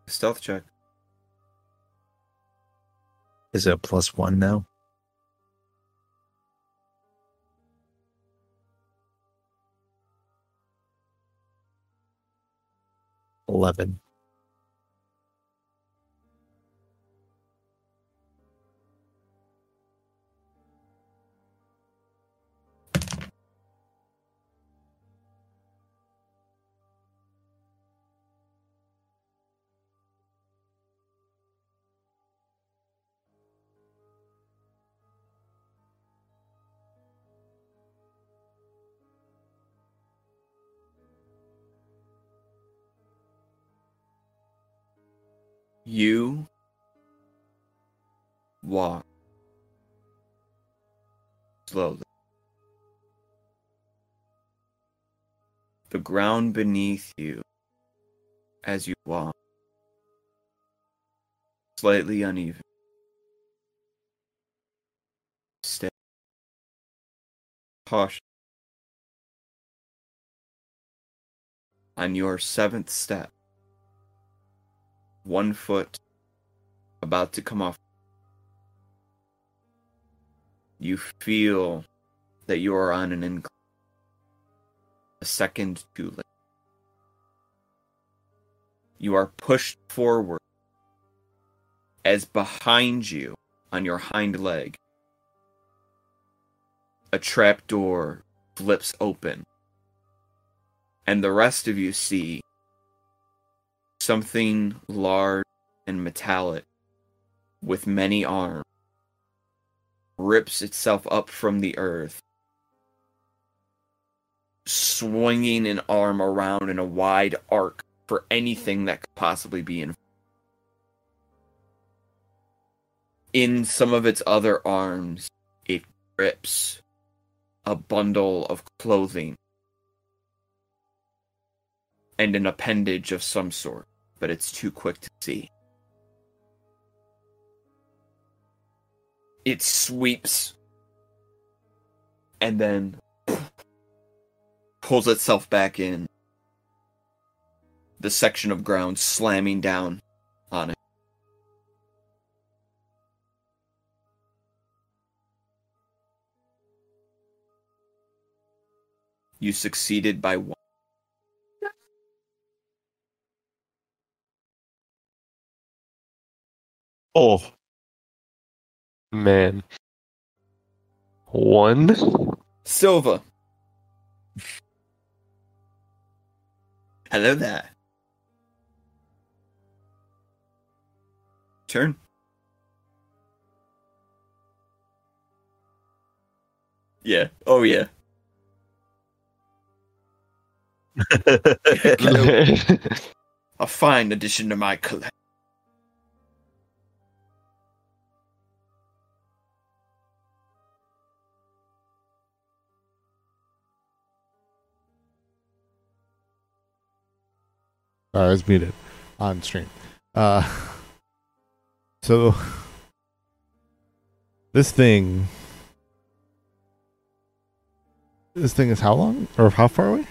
Stealth check. is it a plus one now Eleven. You walk slowly. The ground beneath you as you walk slightly uneven. Stay cautious. On your seventh step, one foot about to come off. You feel that you are on an incline. A second too late. You are pushed forward as behind you on your hind leg, a trapdoor flips open, and the rest of you see something large and metallic with many arms rips itself up from the earth, swinging an arm around in a wide arc for anything that could possibly be in. In some of its other arms, it grips a bundle of clothing and an appendage of some sort, but it's too quick to see. It sweeps and then pulls itself back in. The section of ground slamming down on it. You succeeded by one. Oh, Man. One? Silva. Hello there. Turn. Yeah. Oh yeah. A fine addition to my collection. I was muted on stream. Uh, so this thing, this thing is how long or how far away?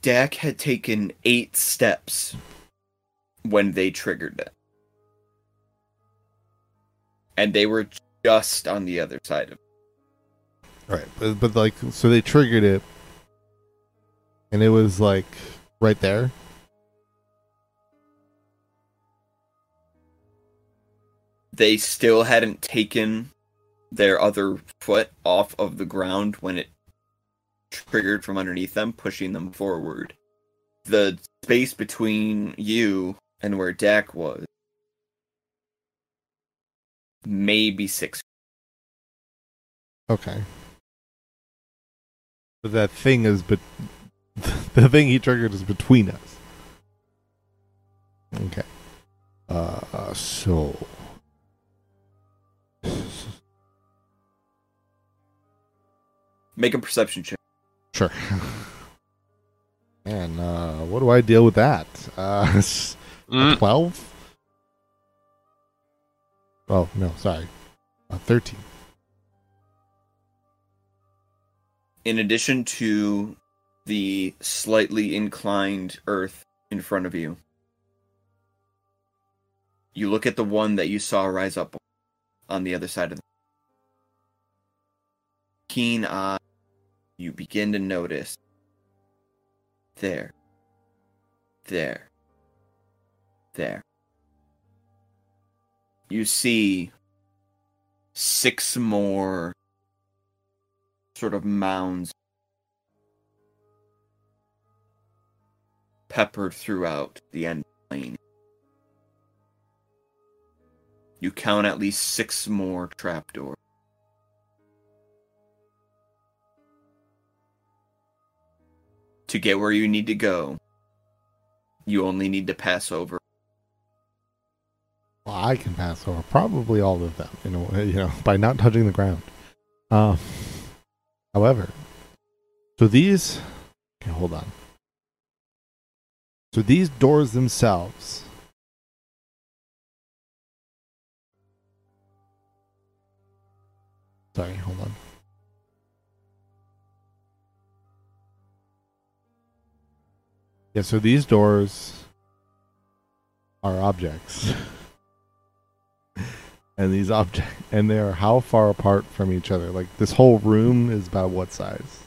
Dak had taken eight steps when they triggered it. And they were just on the other side of Right, but, but like, so they triggered it, and it was like right there. They still hadn't taken their other foot off of the ground when it triggered from underneath them, pushing them forward. The space between you and where Dak was maybe six. Okay. But that thing is, but the thing he triggered is between us. Okay. Uh, so Make a perception check. sure. Man, uh, what do I deal with that? Uh, Mm, twelve. Oh no, sorry, uh, thirteen. In addition to the slightly inclined earth in front of you, you look at the one that you saw rise up on the other side of the keen eye. You begin to notice there, there, there. You see six more sort of mounds peppered throughout the end plane. You count at least six more trapdoors. To get where you need to go, you only need to pass over. Well, I can pass over probably all of them, you know, you know, by not touching the ground. Um, however, so these, okay, hold on. So these doors themselves, sorry, hold on. Yeah, so these doors are objects. and these objects and they are how far apart from each other? Like this whole room is about what size?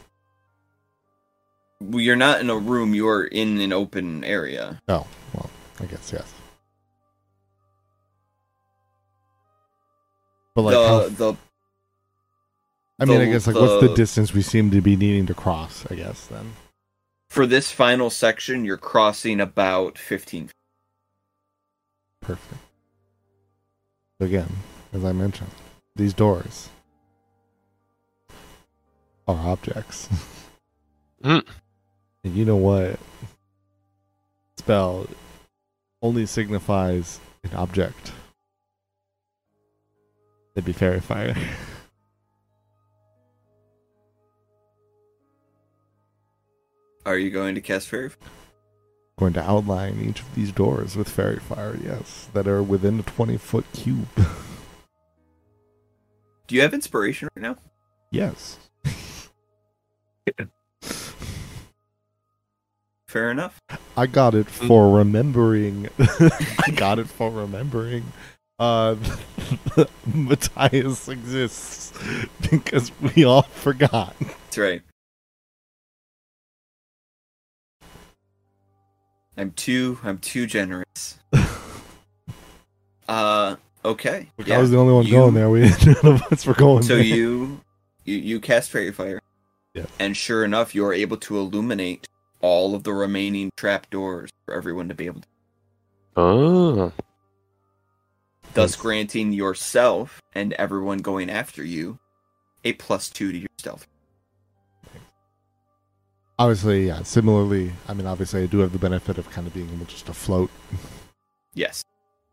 Well, you're not in a room. You're in an open area. Oh, well, I guess yes. But like, how, the the I mean, I guess like, what's the the- distance we seem to be needing to cross? I guess then. for this final section, you're crossing about 15. Perfect. Again, as I mentioned, these doors are objects. Hmm. And you know what? Spell only signifies an object. It'd be faerie fire. Are you going to cast faerie? Going to outline each of these doors with faerie fire, yes, that are within a 20 foot cube. Do you have inspiration right now? yes. Fair enough. I got it for remembering. I got it for remembering. Uh, Matthias exists because we all forgot. That's right. I'm too I'm too generous. Uh okay. Look, yeah. I was the only one you- going there. We none of us were going So there. you you you cast faerie fire. Yes. And sure enough, you are able to illuminate all of the remaining trap doors for everyone to be able to Oh. thus granting yourself and everyone going after you a plus two to your stealth. Obviously, yeah. Similarly, I mean, obviously, I do have the benefit of kind of being able just to float. Yes.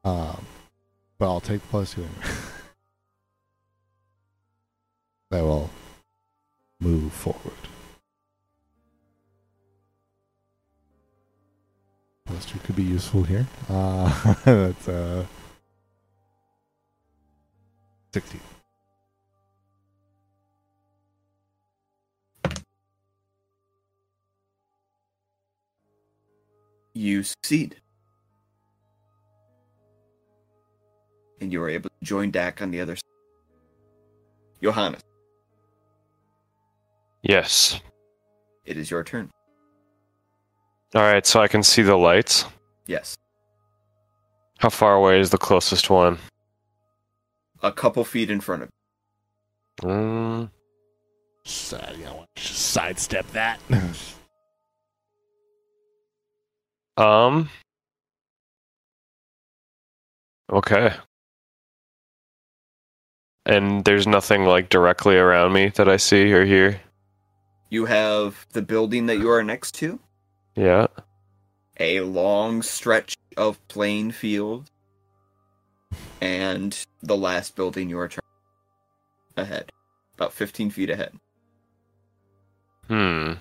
Um, but I'll take the plus two. anyway. I will move forward. Plus two could be useful here. Uh, that's uh, sixty. You succeed. And you are able to join Dak on the other side. Johannes, Yes. it is your turn. All right, so I can see the lights. Yes. How far away is the closest one? A couple feet in front of Mm, Side, you know, sidestep that. um. Okay. And there's nothing like directly around me that I see or hear. you. have the building that you are next to, Yeah. a long stretch of plain field, and the last building you are trying ahead, about 15 feet ahead. Hmm.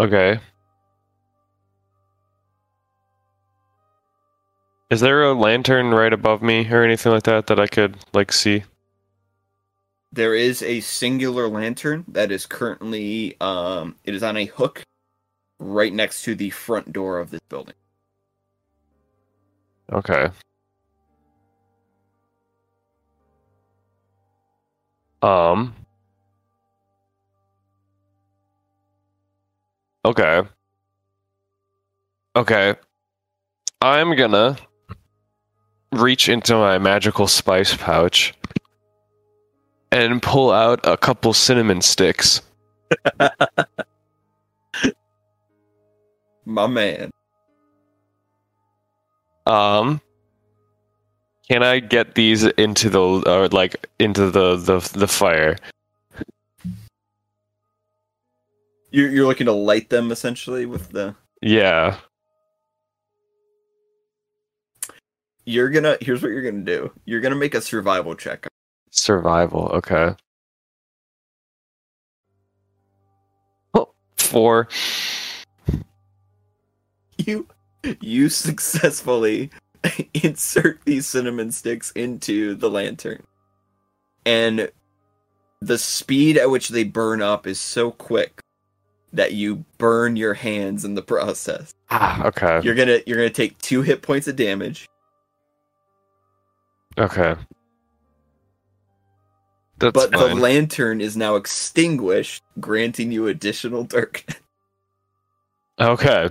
Okay. Is there a lantern right above me or anything like that that I could like see? There is a singular lantern that is currently um it is on a hook right next to the front door of this building. Okay. Um. Okay. Okay. I'm gonna reach into my magical spice pouch and pull out a couple cinnamon sticks. My man. Um, can I get these into the or like into the the the fire? You're you're looking to light them essentially with the Yeah. you're gonna here's what you're gonna do. You're gonna make a survival check. Survival. Okay. Oh, four. You you successfully insert these cinnamon sticks into the lantern. And the speed at which they burn up is so quick that you burn your hands in the process. Ah, okay. You're gonna you're gonna take two hit points of damage. Okay. That's but fine. the lantern is now extinguished, granting you additional darkness. Okay.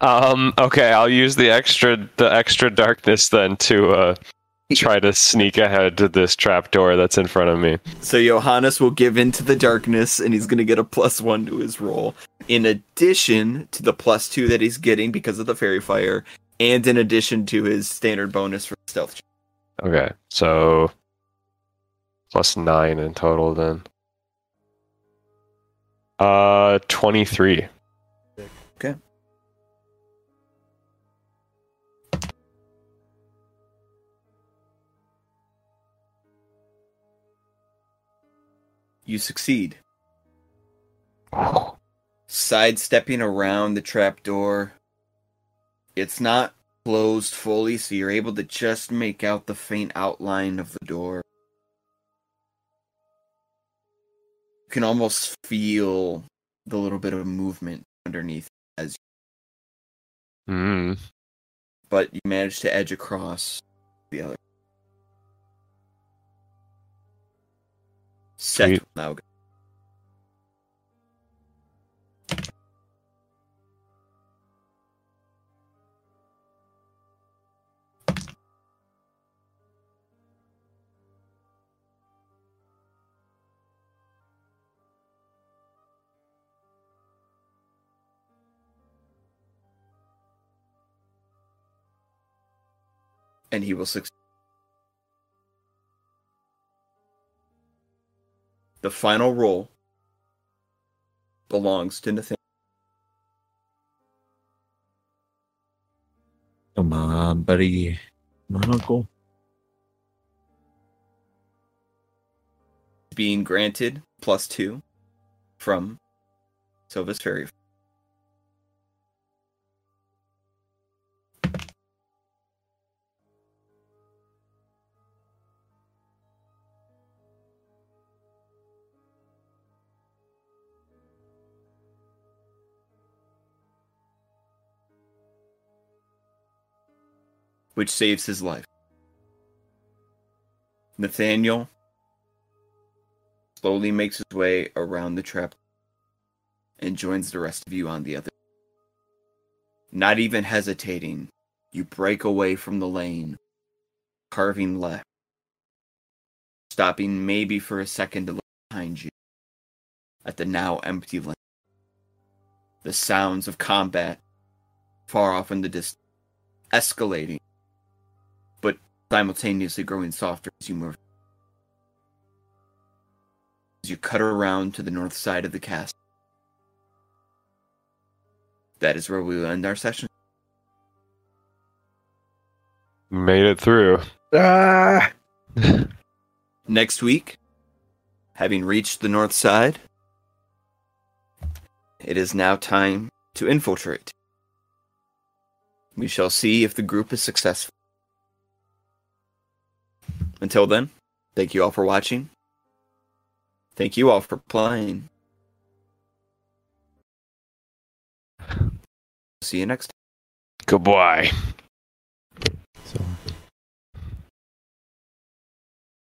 Um. Okay, I'll use the extra the extra darkness then to uh try to sneak ahead to this trap door that's in front of me. So Johannes will give into the darkness, and he's going to get a plus one to his roll, in addition to the plus two that he's getting because of the faerie fire, and in addition to his standard bonus for stealth. Okay, so plus nine in total then. Uh, twenty-three. You succeed. Sidestepping around the trapdoor. It's not closed fully, so you're able to just make out the faint outline of the door. You can almost feel the little bit of movement underneath as Mm. but you manage to edge across the other. Set now and he will succeed. The final roll belongs to Nathaniel. Come on, buddy. My uncle. being granted plus two from Silva's Faerie. Which saves his life. Nathaniel slowly makes his way around the trap and joins the rest of you on the other. Not even hesitating, you break away from the lane, carving left, stopping maybe for a second to look behind you at the now empty lane. The sounds of combat far off in the distance, escalating, simultaneously growing softer as you move as you cut around to the north side of the castle. That is where we will end our session. Made it through. Ah! Next week, having reached the north side, it is now time to infiltrate. We shall see if the group is successful. Until then, thank you all for watching. Thank you all for playing. See you next time. Goodbye.